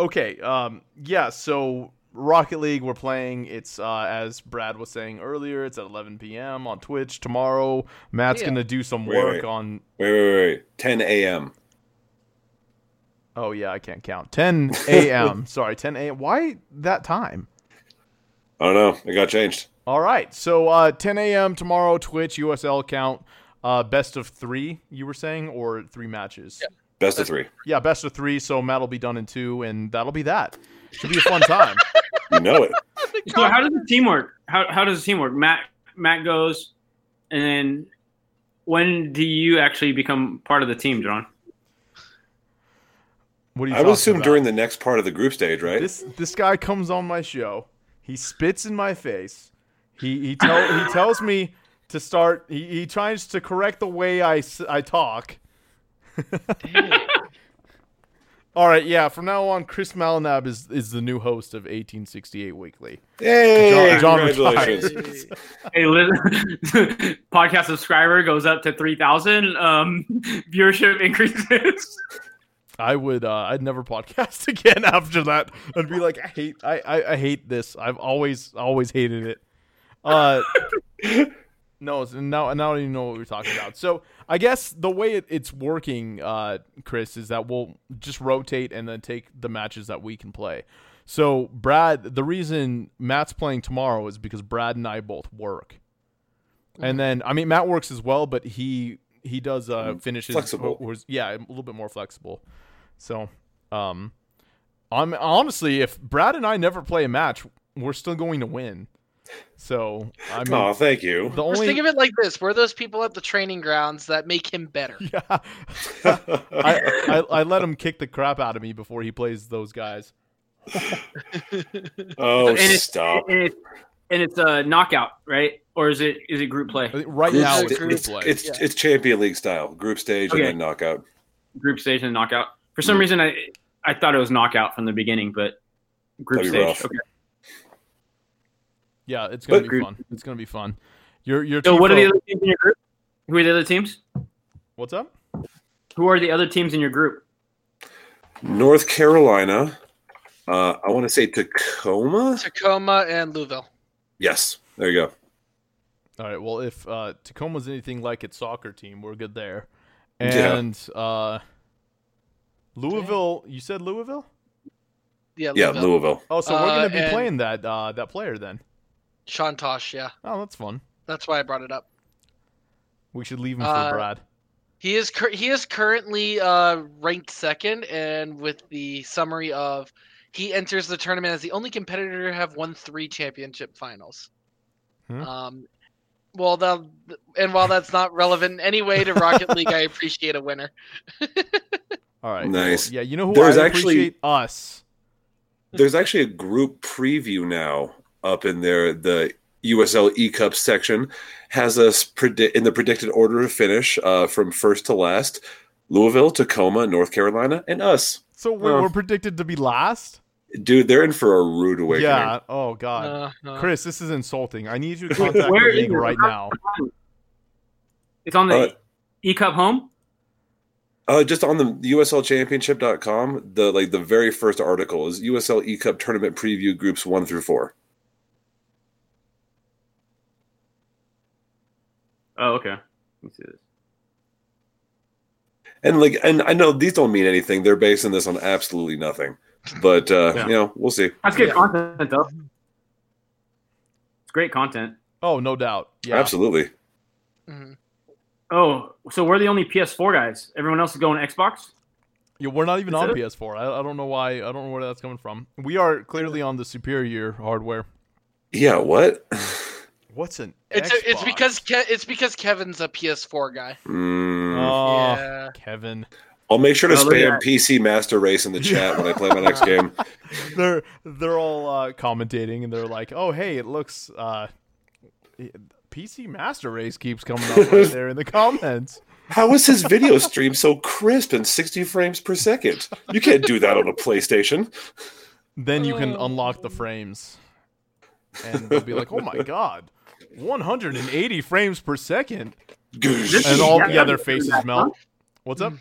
Okay, um, yeah, so Rocket League we're playing. It's uh, as Brad was saying earlier. It's at 11 p.m. on Twitch tomorrow. Matt's Yeah. gonna do some Wait, work wait. on. Wait, wait, wait. 10 a.m. Oh yeah, I can't count. 10 a.m. Sorry, 10 a.m. Why that time? I don't know. It got changed. All right. So uh, 10 a.m. tomorrow, Twitch USL count. Uh, best of three, you were saying, or three matches? Yeah. Best of three. Yeah, best of three. So Matt will be done in two, and that'll be that. Should be a fun time. You know it. So how does the team work? How how does the team work? Matt Matt goes, and then when do you actually become part of the team, John? What are you I would assume about? during the next part of the group stage, right? this this guy comes on my show. He spits in my face. He he tell he tells me to start. He, he tries to correct the way I I talk. All right, yeah. From now on, Chris Malinab is is the new host of 1868 Weekly. Hey, John- John congratulations. Hey, li- podcast subscriber goes up to three thousand. Um, viewership increases. I would uh, I'd never podcast again after that. I'd be like, I hate I, I, I hate this. I've always always hated it. Uh No, now now I don't even know what we're talking about. So I guess the way it, it's working, uh, Chris, is that we'll just rotate and then take the matches that we can play. So Brad, the reason Matt's playing tomorrow is because Brad and I both work, and then I mean Matt works as well, but he he does uh finishes Flexible. was- yeah, a little bit more flexible. So, um, I'm honestly, if Brad and I never play a match, we're still going to win. So I mean, Oh, thank you. the Just only think of it like this: we're those people at the training grounds that make him better. yeah, I, I I let him kick the crap out of me before he plays those guys. oh, and it's, stop. And it's, and it's a knockout, right? Or is it is it group play? Right Group now, sta- it's group it's, play. it's, Yeah. it's Champion League style, group stage Okay. and then knockout. Group stage and knockout. For some hmm. reason, I I thought it was knockout from the beginning, but group That'd stage. Okay. Yeah, it's gonna But- be fun. It's gonna be fun. Your your So what are the other teams in your group? Who are the other teams? what's up? Who are the other teams in your group? North Carolina. Uh, I want to say Tacoma. Tacoma and Louisville. Yes, there you go. All right. Well, if uh, Tacoma's anything like its soccer team, we're good there. Yeah. And uh, Louisville, you said Louisville? Yeah, Yeah, Louisville. Louisville. Oh, so we're Uh, gonna be and- playing that uh, that player then. Sean Tosh. Yeah, Oh, that's fun. that's why I brought it up. We should leave him Uh, for Brad. He is cur- he is currently uh, ranked second, and with the summary of he enters the tournament as the only competitor to have won three championship finals. Hmm. Um, well, the and while that's not relevant in any way to Rocket League, I appreciate a winner. All right. Nice. Well, yeah, you know who There's I actually- appreciate us. There's actually a group preview now up in there. The USL E Cup section has us predict in the predicted order of finish uh, from first to last: Louisville, Tacoma, North Carolina, and us. So we're, Oh. we're predicted to be last. Dude, they're in for a rude awakening. Yeah. Oh God, Uh, uh, Chris, this is insulting. I need you to contact Where the league it? right now. It's on the Uh, E Cup home. Uh, just on the USLChampionship.com, the like the very first article is USL E Cup tournament preview groups one through four. Oh, okay. Let me see this. And like, and I know these don't mean anything. They're basing this on absolutely nothing. But uh, Yeah. you know, we'll see. That's good Yeah. content, though. It's great content. Oh, no doubt. Yeah. Absolutely. mhm. Oh, so we're the only PS4 guys. Everyone else is going Xbox. Yeah, we're not even Is on? PS4. I, I don't know why. I don't know where that's coming from. We are clearly on the superior hardware. Yeah. What? What's an It's it's because Ke- it's because Kevin's a PS4 guy. Mm, Oh, Yeah. Kevin. I'll make sure to Oh, spam that. PC Master Race in the chat when I play my next game. they're they're all uh, commentating and they're like, "Oh, hey, it looks uh, PC Master Race keeps coming up right there in the comments." How is his video stream so crisp and 60 frames per second? You can't do that on a PlayStation. Then you can Oh. unlock the frames, and they'll be like, "Oh my god, 180 frames per second. and all the other their yeah. faces melt. What's up?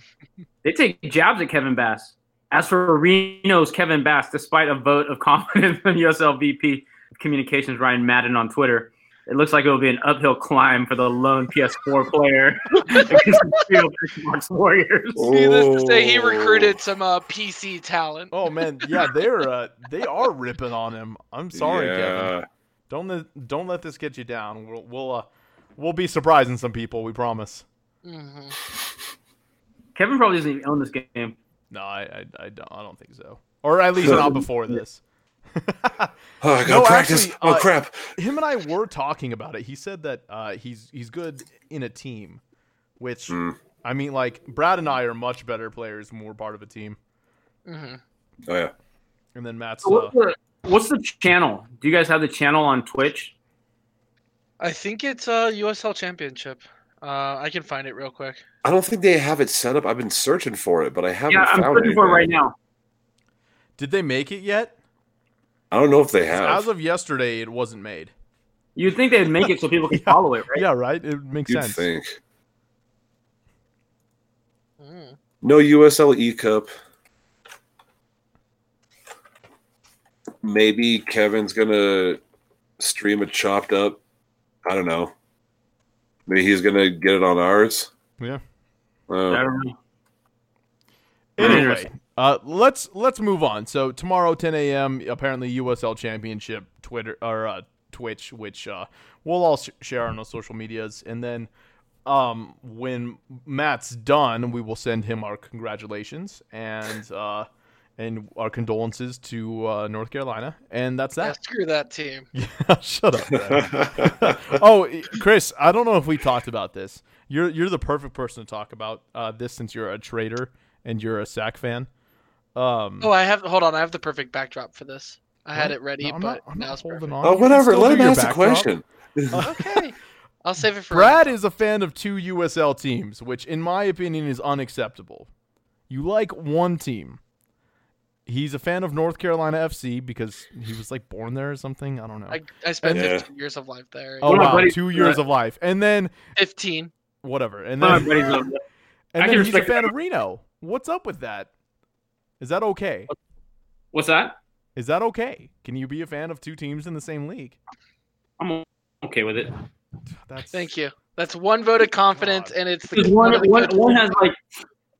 They take jabs at Kevin Bass. As for Reno's Kevin Bass, despite a vote of confidence from USL VP Communications Ryan Madden on Twitter, it looks like it will be an uphill climb for the lone PS4 player against the field Xbox Warriors. Needless to say, he Oh. recruited some uh, PC talent. Oh man, yeah, they're uh, they are ripping on him. I'm sorry, Kevin. Yeah. Don't let don't let this get you down. We'll we'll uh, we'll be surprising some people. We promise. hmm Kevin probably doesn't even own this game. No, I I, I don't I don't think so. Or at least not before this. Oh, I got No, practice. actually, oh uh, crap! Him and I were talking about it. He said that uh, he's he's good in a team, which Hmm. I mean, like Brad and I are much better players when we're part of a team. hmm Oh yeah. And then Matt's So uh, What's the, what's the channel? Do you guys have the channel on Twitch? I think it's a USL Championship. Uh, I can find it real quick. I don't think they have it set up. I've been searching for it, but I haven't Yeah, I'm found searching for it right now. did they make it yet? I don't know if they have. As of yesterday, it wasn't made. You'd think they'd make it so people can follow it, right? Yeah, right. It makes You'd sense. think. Mm. No USL E Cup. Maybe Kevin's gonna stream a chopped up. I don't know. Maybe he's gonna get it on ours. Yeah. Uh, I don't know. Anyway, uh, let's let's move on. So tomorrow, 10 a.m. Apparently, USL Championship Twitter or uh, Twitch, which uh, we'll all sh- share on our social medias, and then um, when Matt's done, we will send him our congratulations and uh, and our condolences to uh, North Carolina, and that's Yeah, that. screw that team. Shut up. oh, Chris, I don't know if we talked about this. You're you're the perfect person to talk about uh, this since you're a traitor and you're a SAC fan. Um, Oh, I have. Hold on, I have the perfect backdrop for this. I had it ready, No, I'm but not, I'm now not it's holding perfect. on. oh, whatever. Let do him ask the backdrop. question. Okay, I'll save it for. Brad is a fan of two USL teams, which, in my opinion, is unacceptable. You like one team. He's a fan of North Carolina FC because he was like born there or something. I don't know. I, I spent Yeah. 15 years of life there. oh One of my wow, buddies- two years of life, and then 15. whatever, and then of my buddies over there. and then can he's a respect fan that. of Reno. What's up with that? Is that okay? What's that? Is that okay? Can you be a fan of two teams in the same league? I'm okay with it. That's Thank you. That's one vote of confidence, God. and it's the Because one one, of the one, good- one has like,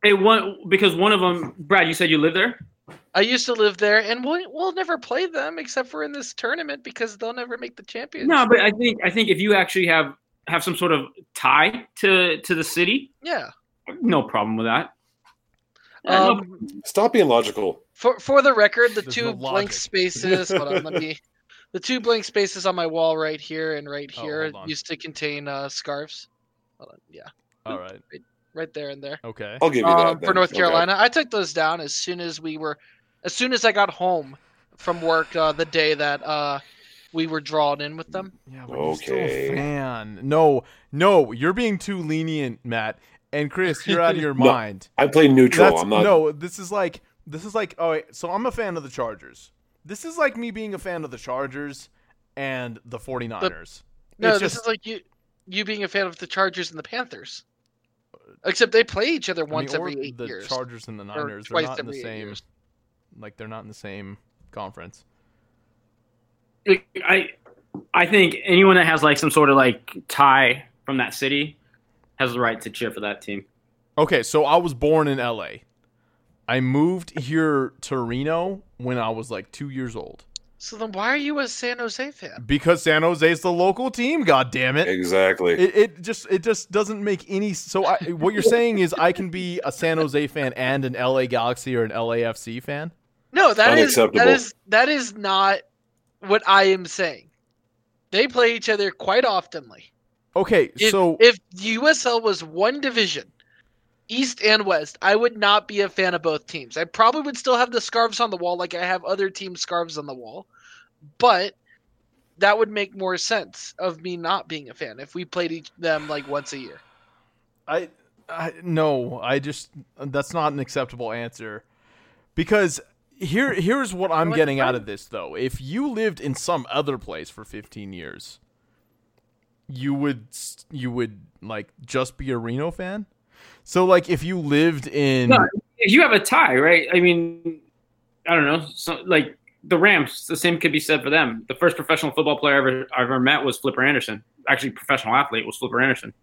hey, one because one of them, Brad, you said you live there. I used to live there, and we'll, we'll never play them except for in this tournament because they'll never make the championship. No, but I think I think if you actually have have some sort of tie to to the city, Yeah. no problem with that. Yeah, no- Um, Stop being logical. for for the record, the There's two no blank logic. spaces. hold on, let me. The two blank spaces on my wall right here and right Oh, here hold on. used to contain uh, scarves. Hold on, yeah, all right. Right there and there. Okay. I'll give you that. Um, for then. North Okay. Carolina, I took those down as soon as we were, as soon as I got home from work uh, the day that uh, we were drawn in with them. Yeah, but you're still a Okay. fan. No, no, you're being too lenient, Matt. And Chris, you're out of your No. mind. I play neutral. That's, I'm not. No, this is like this is like oh, wait, so I'm a fan of the Chargers. This is like me being a fan of the Chargers and the 49ers. No, It's this just- is like you, you being a fan of the Chargers and the Panthers. Except they play each other I mean, once or every eight the years. Chargers and the Niners, they're not in the same years. like they're not in the same conference. I I think anyone that has like some sort of like tie from that city has the right to cheer for that team. Okay, so I was born in LA. I moved here to Reno when I was like 2 years old. So then, why are you a San Jose fan? Because San Jose's the local team, god damn it. Exactly. It, it just it just doesn't make any so I, what you're saying is I can be a San Jose fan and an LA Galaxy or an LAFC fan? No, that is that Unacceptable. is that is not what I am saying. They play each other quite oftenly. Okay, If, so if USL was one division, East and West, I would not be a fan of both teams. I probably would still have the scarves on the wall like I have other team scarves on the wall. But that would make more sense of me not being a fan if we played each them like once a year. I, I no, I just that's not an acceptable answer because here here's what I'm getting out of this though. If you lived in some other place for 15 years, you would you would like just be a Reno fan. So like if you lived in No, if you have a tie, right? I mean, I don't know. So, like the Rams, the same could be said for them. The first professional football player I ever I ever met was Flipper Anderson. Actually, professional athlete was Flipper Anderson.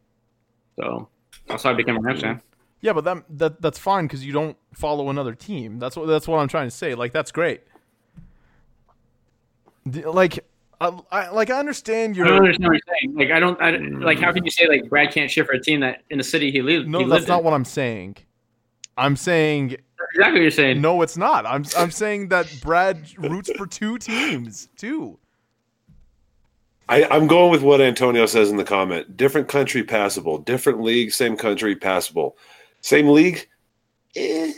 So that's how I became a Rams fan. Yeah, but that that that's fine because you don't follow another team. That's what that's what I'm trying to say. Like that's great. Like I, like I understand I don't understand what you're saying. Like I don't, I don't like how can you say like Brad can't shit for a team that in the city he lives? No, he that's lived not in. what I'm saying. I'm saying That's exactly what you're saying. no, it's not. I'm I'm saying that Brad roots for two teams, two. I, I'm going with what Antonio says in the comment. Different country passable. Different league, same country passable. Same league, eh.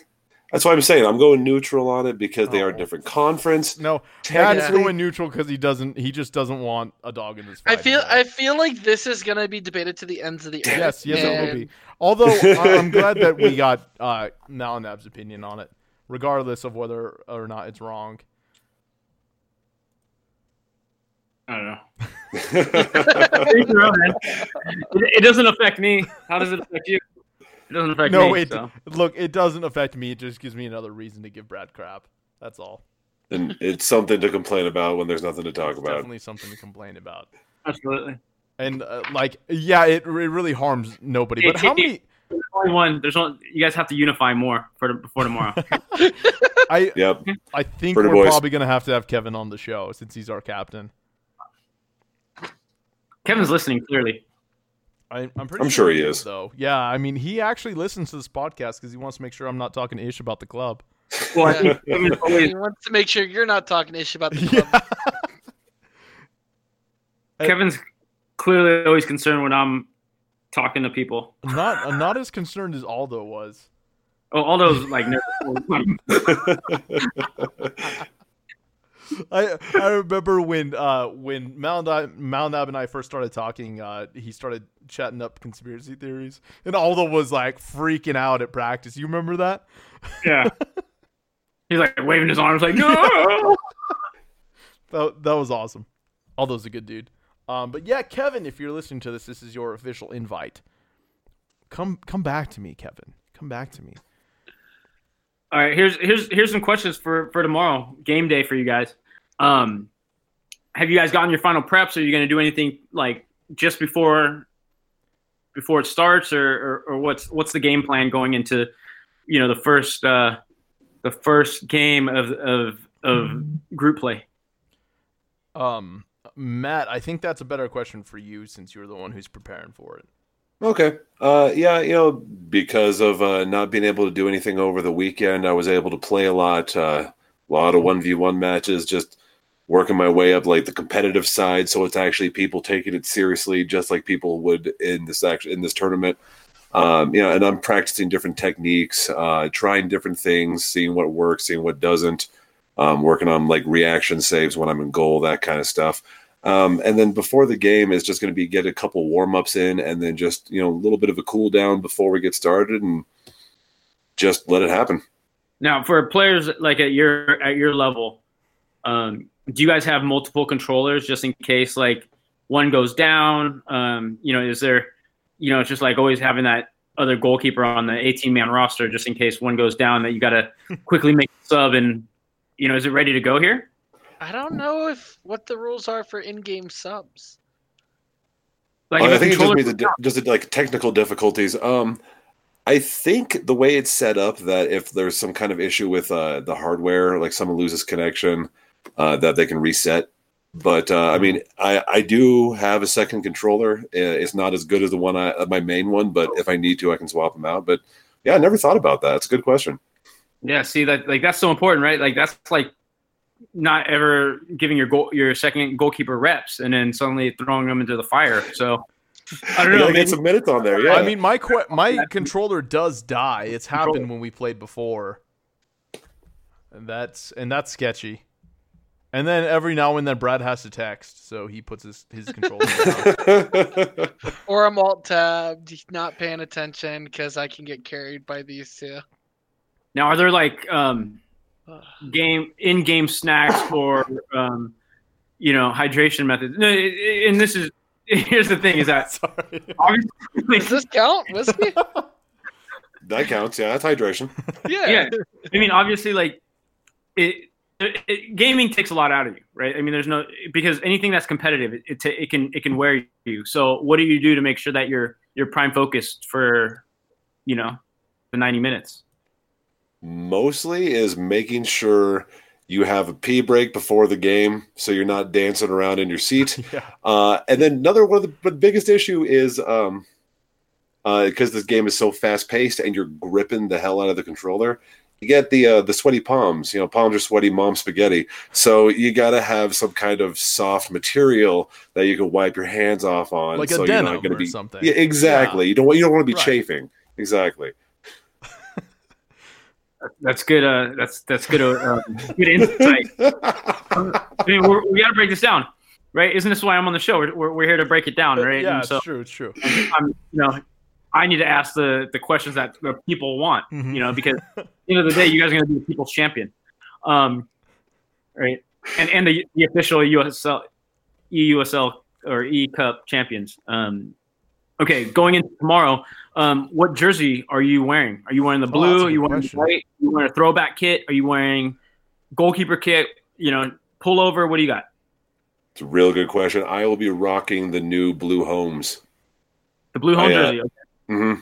That's why I'm saying I'm going neutral on it because they are Oh. different conference. No, Matt's Technically- going neutral because he doesn't. He just doesn't want a dog in this I feel That's. I feel like this is gonna be debated to the ends of the earth. Yes, yes, it will be. Although I- I'm glad that we got uh, Malinab's opinion on it, regardless of whether or not it's wrong. I don't know. Think your own, man. it, it doesn't affect me. How does it affect you? It doesn't affect me. No, me. it so. look, it doesn't affect me. It just gives me another reason to give Brad crap. That's all. and it's something to complain about when there's nothing to talk It's about. definitely something to complain about. Absolutely. And uh, like, yeah, it, it really harms nobody. But It- how it- many? There's only one. There's one. You guys have to unify more for before tomorrow. I Yep. I think For the we're boys. probably gonna have to have Kevin on the show since he's our captain. Kevin's listening clearly. I, I'm pretty. I'm sure he is. though. Yeah, I mean, he actually listens to this podcast because he wants to make sure I'm not talking ish about the club. Well, Yeah. think Kevin's He wants to make sure you're not talking ish about the club. Yeah. Kevin's clearly always concerned when I'm talking to people. not I'm not as concerned as Aldo was. Oh, all those like never. I I remember when uh when Malnab Malnab and I first started talking, uh he started chatting up conspiracy theories, and Aldo was like freaking out at practice. You remember that? yeah. He's like waving his arms like no. That that was awesome. Aldo's a good dude. Um, but yeah, Kevin, if you're listening to this, this is your official invite. Come come back to me, Kevin. Come back to me. All right, here's here's here's some questions for for tomorrow, game day for you guys. Um, have you guys gotten your final preps? Are you going to do anything like just before before it starts, or, or or what's what's the game plan going into you know the first uh, the first game of of of group play? Um, Matt, I think that's a better question for you since you're the one who's preparing for it. Okay. Uh, yeah, you know, because of uh, not being able to do anything over the weekend, I was able to play a lot, uh, a lot of one v one matches, just working my way up like the competitive side. So it's actually people taking it seriously, just like people would in this act in this tournament. Um, you know, and I'm practicing different techniques, uh, trying different things, seeing what works, seeing what doesn't. Um, working on like reaction saves when I'm in goal, that kind of stuff. Um, and then before the game is just going to be get a couple warm ups in, and then just you know a little bit of a cool down before we get started, and just let it happen. Now, for players like at your at your level, um, do you guys have multiple controllers just in case like one goes down? Um, you know, is there, you know, it's just like always having that other goalkeeper on the 18 man roster just in case one goes down that you got to quickly make a sub and you know, is it ready to go here? I don't know if what the rules are for in-game subs. Like if I a think it just controller- means the, di- just the, like technical difficulties. Um, I think the way it's set up that if there's some kind of issue with uh, the hardware, like someone loses connection, uh, that they can reset. But uh, I mean, I, I do have a second controller. Uh, It's not as good as the one I uh, my main one, but if I need to, I can swap them out. But yeah, I never thought about that. It's a good question. Yeah, see that like that's so important, right? Like that's like not ever giving your goal your second goalkeeper reps and then suddenly throwing them into the fire. So I don't You know. get some minutes on there. Yeah, I mean, my que- my controller does die. It's happened when we played before, and that's and that's sketchy. And then every now and then Brad has to text, so he puts his his controller down. Or I'm alt tabbed, not paying attention because I can get carried by these two. Now, are there like um, game in-game snacks or um, you know hydration methods? No, it- it- and this is here's the thing: is that Sorry. obviously, Does this count? Whiskey? that counts. Yeah, that's hydration. Yeah. yeah. I mean, obviously, like it, it, it- gaming takes a lot out of you, right? I mean, there's no because anything that's competitive, it, it, it can it can wear you. So, what do you do to make sure that you're you're prime focused for, you know, the 90 minutes? Mostly is making sure You have a pee break before the game, so you're not dancing around in your seat. Yeah. Uh, and then another one of the, the biggest issue is um, because this game is so fast paced and you're gripping the hell out of the controller. You get the uh, the sweaty palms. You know, palms are sweaty, mom spaghetti. So you got to have some kind of soft material that you can wipe your hands off on. Like so a you're denim not going to or be something. Yeah, exactly. You don't want you don't want to be Right. chafing. Exactly. That's good. Uh, that's that's good. Uh, good insight. I mean, we're, we got to break this down, right? Isn't this why I'm on the show? We're, we're, we're here to break it down, right? Yeah, so true. It's true. I'm, you know, I need to ask the the questions that the people want, Mhm. you know, because at the end of the day, you guys are going to be the people's champion, um, right? And and the the official USL, EUSL or E Cup champions. Um, okay, going into tomorrow, um, what jersey are you wearing? Are you wearing the Oh, blue? that's a are you wearing question. the white? Are you wearing a throwback kit? Are you wearing goalkeeper kit? You know, pullover. What do you got? It's a real good question. I will be rocking the new blue homes. The blue home I, uh, jersey. Okay. hmm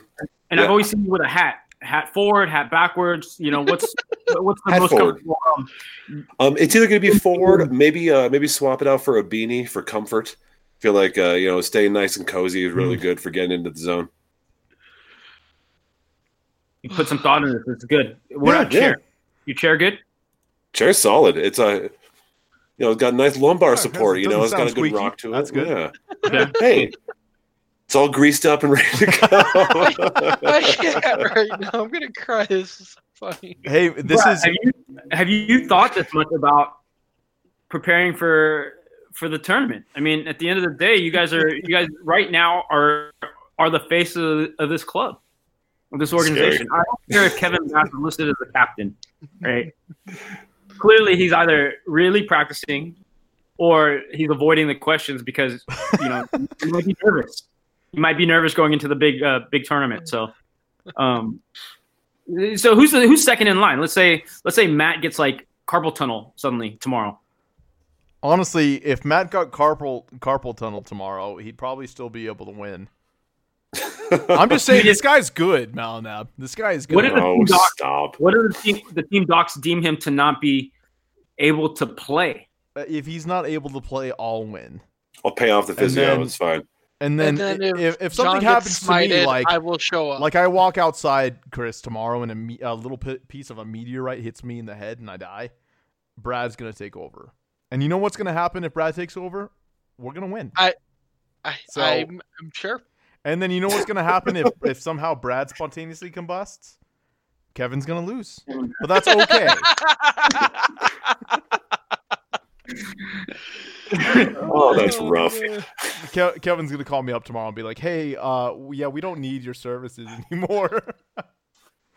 And Yeah. I've always seen you with a hat, hat forward, hat backwards. You know, what's what's the Hat most forward. comfortable? Um, Um, it's either going to be forward, maybe uh, maybe swap it out for a beanie for comfort. Feel like uh, you know, staying nice and cozy is really good for getting into the zone. you put some thought in this. It's good. What Yeah, about chair? Your chair good? Chair's solid. It's a you know, it's got nice lumbar Yeah, support. You know, it's doesn't got a sound good squeaky. rock to it. That's good. Yeah. Okay. Hey, it's all greased up and ready to go. I can't right now. I'm gonna cry. This is so funny. Hey, this Bruh, is Have you have you thought this much about preparing for for the tournament? I mean, at the end of the day, you guys are you guys right now are are the face of, of this club, of this organization. I don't care if Kevin Bass is listed as the captain, right? Clearly, he's either really practicing or he's avoiding the questions because you know he might be nervous. He might be nervous going into the big uh, big tournament. So, um, so who's the, who's second in line? Let's say let's say Matt gets like carpal tunnel suddenly tomorrow. Honestly, if Matt got carpal carpal tunnel tomorrow, he'd probably still be able to win. I'm just saying this guy's good, Malinab. This guy is good. What if the oh, team doc, stop! what do the team the team docs deem him to not be able to play? Uh, if he's not able to play, I'll win. I'll pay off the And physio. then- it's fine. And then, and then if, if, if something gets happens to me, like I will show up. like I walk outside, Chris, tomorrow, and a, me- a little pi- piece of a meteorite hits me in the head and I die, Brad's gonna take over. And you know what's gonna happen if Brad takes over? We're gonna win. I, so- I'm, I'm sure. And then you know what's gonna happen if if somehow Brad spontaneously combusts? Kevin's gonna lose, but that's okay. Oh, that's rough. Ke- Kevin's gonna call me up tomorrow and be like, "Hey, uh, yeah, we don't need your services anymore."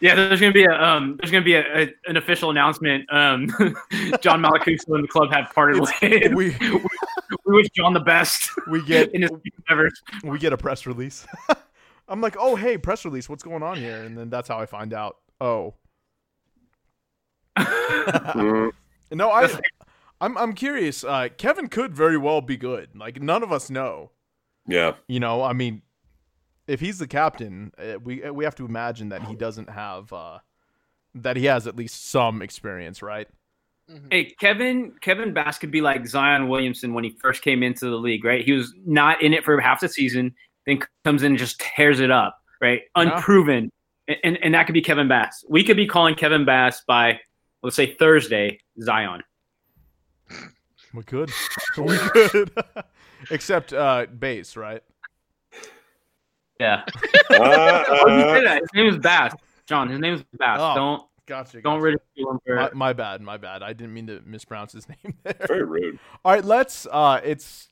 Yeah, there's gonna be a um, there's gonna be a, a, an official announcement. Um, John Malacuso and the club have parted ways. we we wish John the best we get in his endeavors. we get a press release. I'm like, "Oh, hey, press release. What's going on here?" And then that's how I find out. Oh, no, I, I'm I'm curious. Uh, Kevin could very well be good. Like none of us know. yeah, You know, I mean, if he's the captain, uh, we we have to imagine that he doesn't have uh, that he has at least some experience, right? Mhm. Hey, Kevin Kevin Bass could be like Zion Williamson when he first came into the league, right? He was not in it for half the season, then comes in and just tears it up, right? Unproven. And, and and that could be Kevin Bass. We could be calling Kevin Bass by let's say Thursday, Zion. We could, we could, except uh, base, right? Yeah. Uh, Why say uh, that? His name is Bass. John, his name is Bass. Oh. Don't Gotcha. don't gotcha. ridicule him for My, my bad, my bad. I didn't mean to mispronounce his name there. very rude. All right, let's. Uh, it's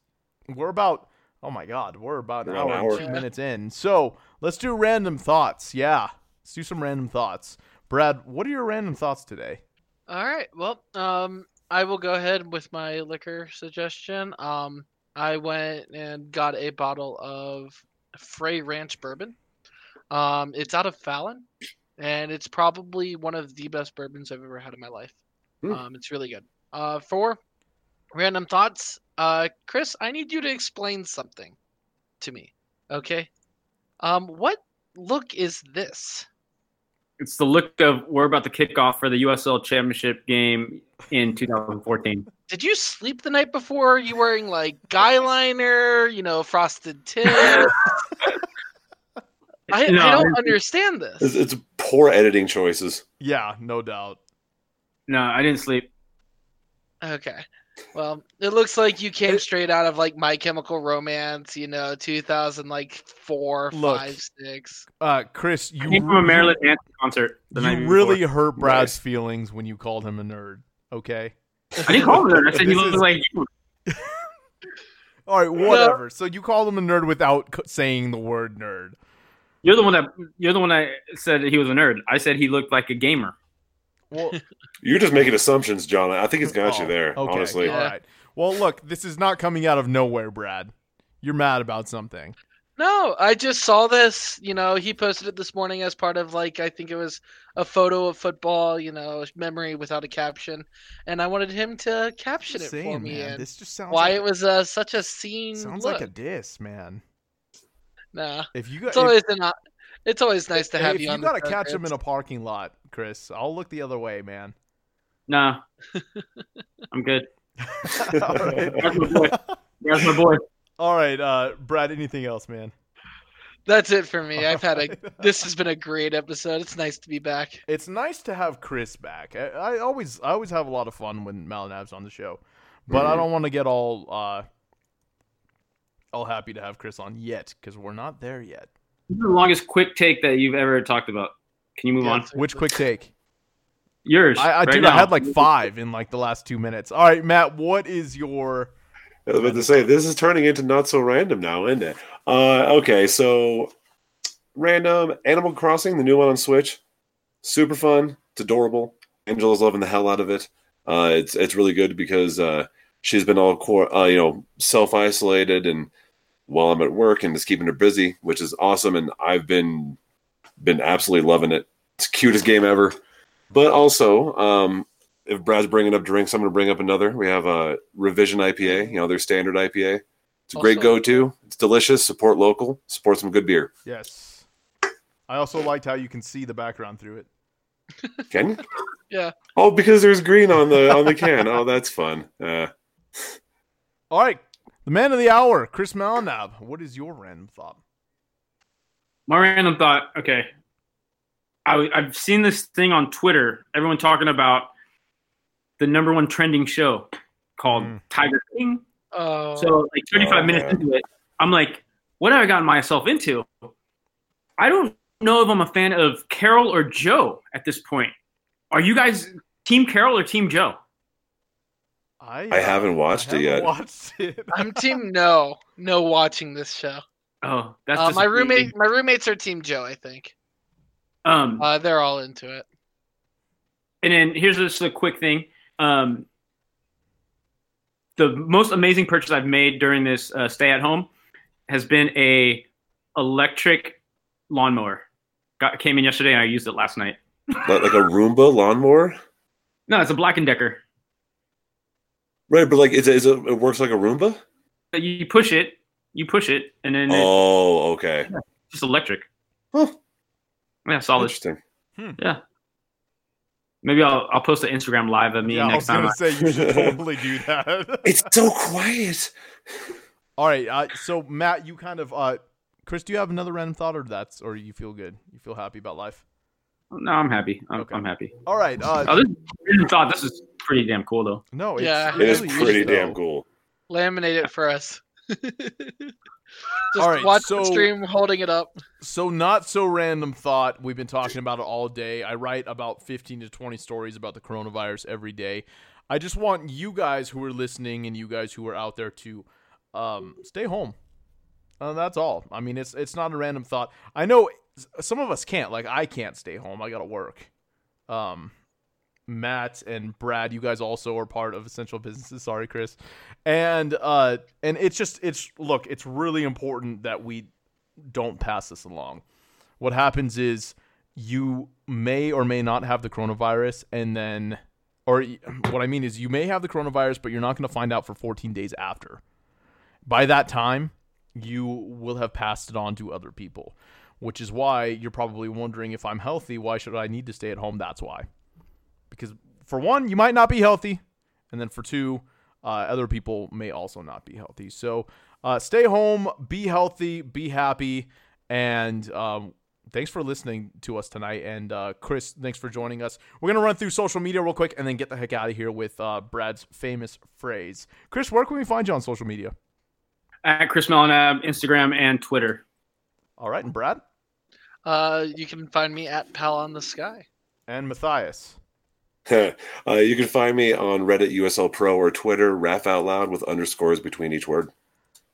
we're about. Oh my God, we're about an We're an hour, and hour. two minutes in. So let's do random thoughts. Yeah, let's do some random thoughts. Brad, what are your random thoughts today? All right. Well, um, I will go ahead with my liquor suggestion. Um, I went and got a bottle of Frey Ranch bourbon. Um, it's out of Fallon, and it's probably one of the best bourbons I've ever had in my life. Hmm. Um, it's really good. Uh, four random thoughts. Uh, Chris, I need you to explain something to me. Okay. Um, what look is this? It's the look of we're about to kick off for the USL Championship game in 2014. Did you sleep the night before? Are you wearing like guy liner, you know, frosted tips? I, No, I don't I- understand It's, this. it's poor editing choices. Yeah, no doubt. No, I didn't sleep. Okay. Well, it looks like you came It- straight out of like My Chemical Romance, you know, 2000 like four, Look, five, six. Uh, Chris, I you came from a Maryland dance concert. The night you before. really hurt Brad's Nice. feelings when you called him a nerd. Okay. I didn't call him that. I said he looked is- like you. All right, whatever. So you called him a nerd without saying the word nerd. You're the one that you're the one that said that he was a nerd. I said he looked like a gamer. Well, You're just making assumptions, John. I think it's got oh, you there, okay, honestly. All right. Well, look, this is not coming out of nowhere, Brad. You're mad about something. No, I just saw this. You know, he posted it this morning as part of like I think it was a photo of football. You know, memory without a caption, and I wanted him to caption it Just for me man. and This just sounds why like, it was uh, such a scene. sounds look. like a diss, man. Nah, If you got it's always an, it's always nice to have if you you on. gotta the catch him in a parking lot, Chris, I'll look the other way, man. Nah, I'm good. All right. That's my boy. That's my boy. All right, uh, Brad. Anything else, man? That's it for me. I've had a. this has been a great episode. It's nice to be back. It's nice to have Chris back. I, I always I always have a lot of fun when Malinav's on the show, but I Mhm. don't want to get all uh, all happy to have Chris on yet because we're not there yet. This is the longest quick take that you've ever talked about. Can you move Yeah, on? Which quick take? Yours. I, I right dude, now. I had like five in like the last two minutes. All right, Matt, what is your? I was about to say this is turning into not so random now, isn't it? Uh, okay, so random Animal Crossing, the new one on Switch, super fun. It's adorable. Angela's loving the hell out of it. Uh, it's it's really good because uh, she's been all core, uh, you know, self isolated and while I'm at work and just keeping her busy, which is awesome. And I've been been absolutely loving it. It's the cutest game ever. But also, um, if Brad's bringing up drinks, I'm going to bring up another. We have a Revision IPA, you know, their standard IPA. It's a great go to. It's delicious. Support local. Support some good beer. Yes. I also liked how you can see the background through it. Can you? Yeah. Oh, because there's green on the on the can. Oh, that's fun. Uh, All right, the man of the hour, Chris Malinab. What is your random thought? My random thought. Okay, I, I've seen this thing on Twitter. Everyone talking about the number one trending show called Mm. Tiger King. Oh, So like 35 Oh, minutes man. into it, I'm like, what have I gotten myself into? I don't know if I'm a fan of Carol or Joe at this point. Are you guys Team Carol or Team Joe? I I haven't watched I it haven't yet. Watched it. I'm team no, no watching this show. Oh, that's Uh, my roommate, my roommates are team Joe. I think Um, uh, they're all into it. And then here's just a quick thing. Um, the most amazing purchase I've made during this uh, stay at home has been a electric lawnmower. Got came in yesterday and I used it last night. like like a Roomba lawnmower, No, it's a Black and Decker. Right? But like, is it, is it, it works like a Roomba? You push it, you push it, and then it's Oh, okay. just electric. Huh. Yeah, solid. Interesting. Yeah. Maybe I'll I'll post an Instagram live of me yeah, I next was time. gonna say you should totally do that. It's so quiet. All right, uh, so Matt, you kind of, uh, Chris, do you have another random thought, or that's, or you feel good? You feel happy about life? No, I'm happy. I'm, Okay. I'm happy. All right. Uh, Oh, this random thought. This is pretty damn cool though. no, it's, Yeah. It is really pretty though. damn cool. Laminate it for us. Just All right, watch so- the stream holding it up. So not so random thought. We've been talking about it all day. I write about 15 to 20 stories about the coronavirus every day. I just want you guys who are listening and you guys who are out there to um, stay home. Uh, that's all. I mean, it's it's not a random thought. I know s- some of us can't. Like I can't stay home. I got to work. Um, Matt and Brad, you guys also are part of essential businesses. Sorry, Chris. And uh, and it's just it's look, it's really important that we don't pass this along. What happens is you may or may not have the coronavirus, and then, or what I mean is you may have the coronavirus, but you're not going to find out for 14 days after. By that time, you will have passed it on to other people. Which is why you're probably wondering if I'm healthy, why should I need to stay at home? That's why. Because for one, you might not be healthy, and then for two, uh, other people may also not be healthy. So uh, stay home, be healthy, be happy, and um, thanks for listening to us tonight. And uh, Chris, thanks for joining us. We're gonna run through social media real quick and then get the heck out of here with uh, Brad's famous phrase. Chris, where can we find you on social media? At Chris Melanab, Instagram and Twitter. All right, and Brad Uh, you can find me at Pal on the Sky. and Matthias. uh, you can find me on Reddit, USL Pro, or Twitter, Raf Out Loud with underscores between each word.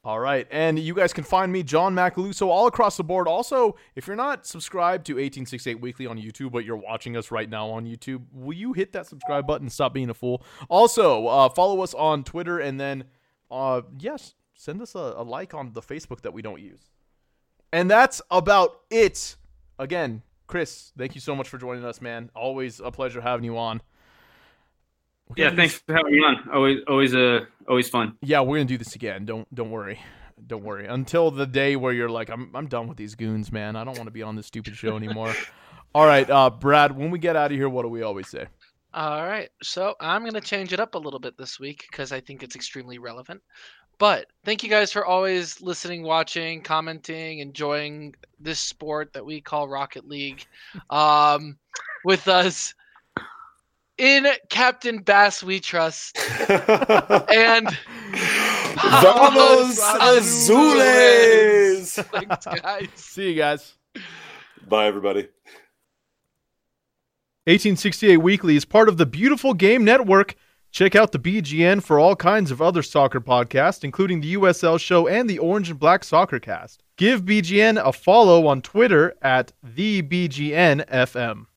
All right, and you guys can find me, John Macaluso, all across the board. Also, if you're not subscribed to 1868 Weekly on YouTube, but you're watching us right now on YouTube, will you hit that subscribe button? Stop being a fool. Also, uh, follow us on Twitter, and then, uh, yes, send us a, a like on the Facebook that we don't use. And that's about it. Again, Chris, thank you so much for joining us, man. Always a pleasure having you on. We're Yeah, gonna thanks for having me on. Always, always, uh, always fun. yeah, we're gonna do this again. Don't don't worry, don't worry. Until the day where you're like, I'm I'm done with these goons, man. I don't want to be on this stupid show anymore. All right, uh, Brad. When we get out of here, what do we always say? All right, so I'm gonna change it up a little bit this week because I think it's extremely relevant. But thank you guys for always listening, watching, commenting, enjoying this sport that we call Rocket League. Um, with us in Captain Bass, we trust, and Vamos Azules! Thanks, guys. See you guys. Bye, everybody. 1868 Weekly is part of the Beautiful Game Network. Check out the BGN for all kinds of other soccer podcasts, including the USL Show and the Orange and Black Soccer Cast. Give BGN a follow on Twitter at the BGN FM.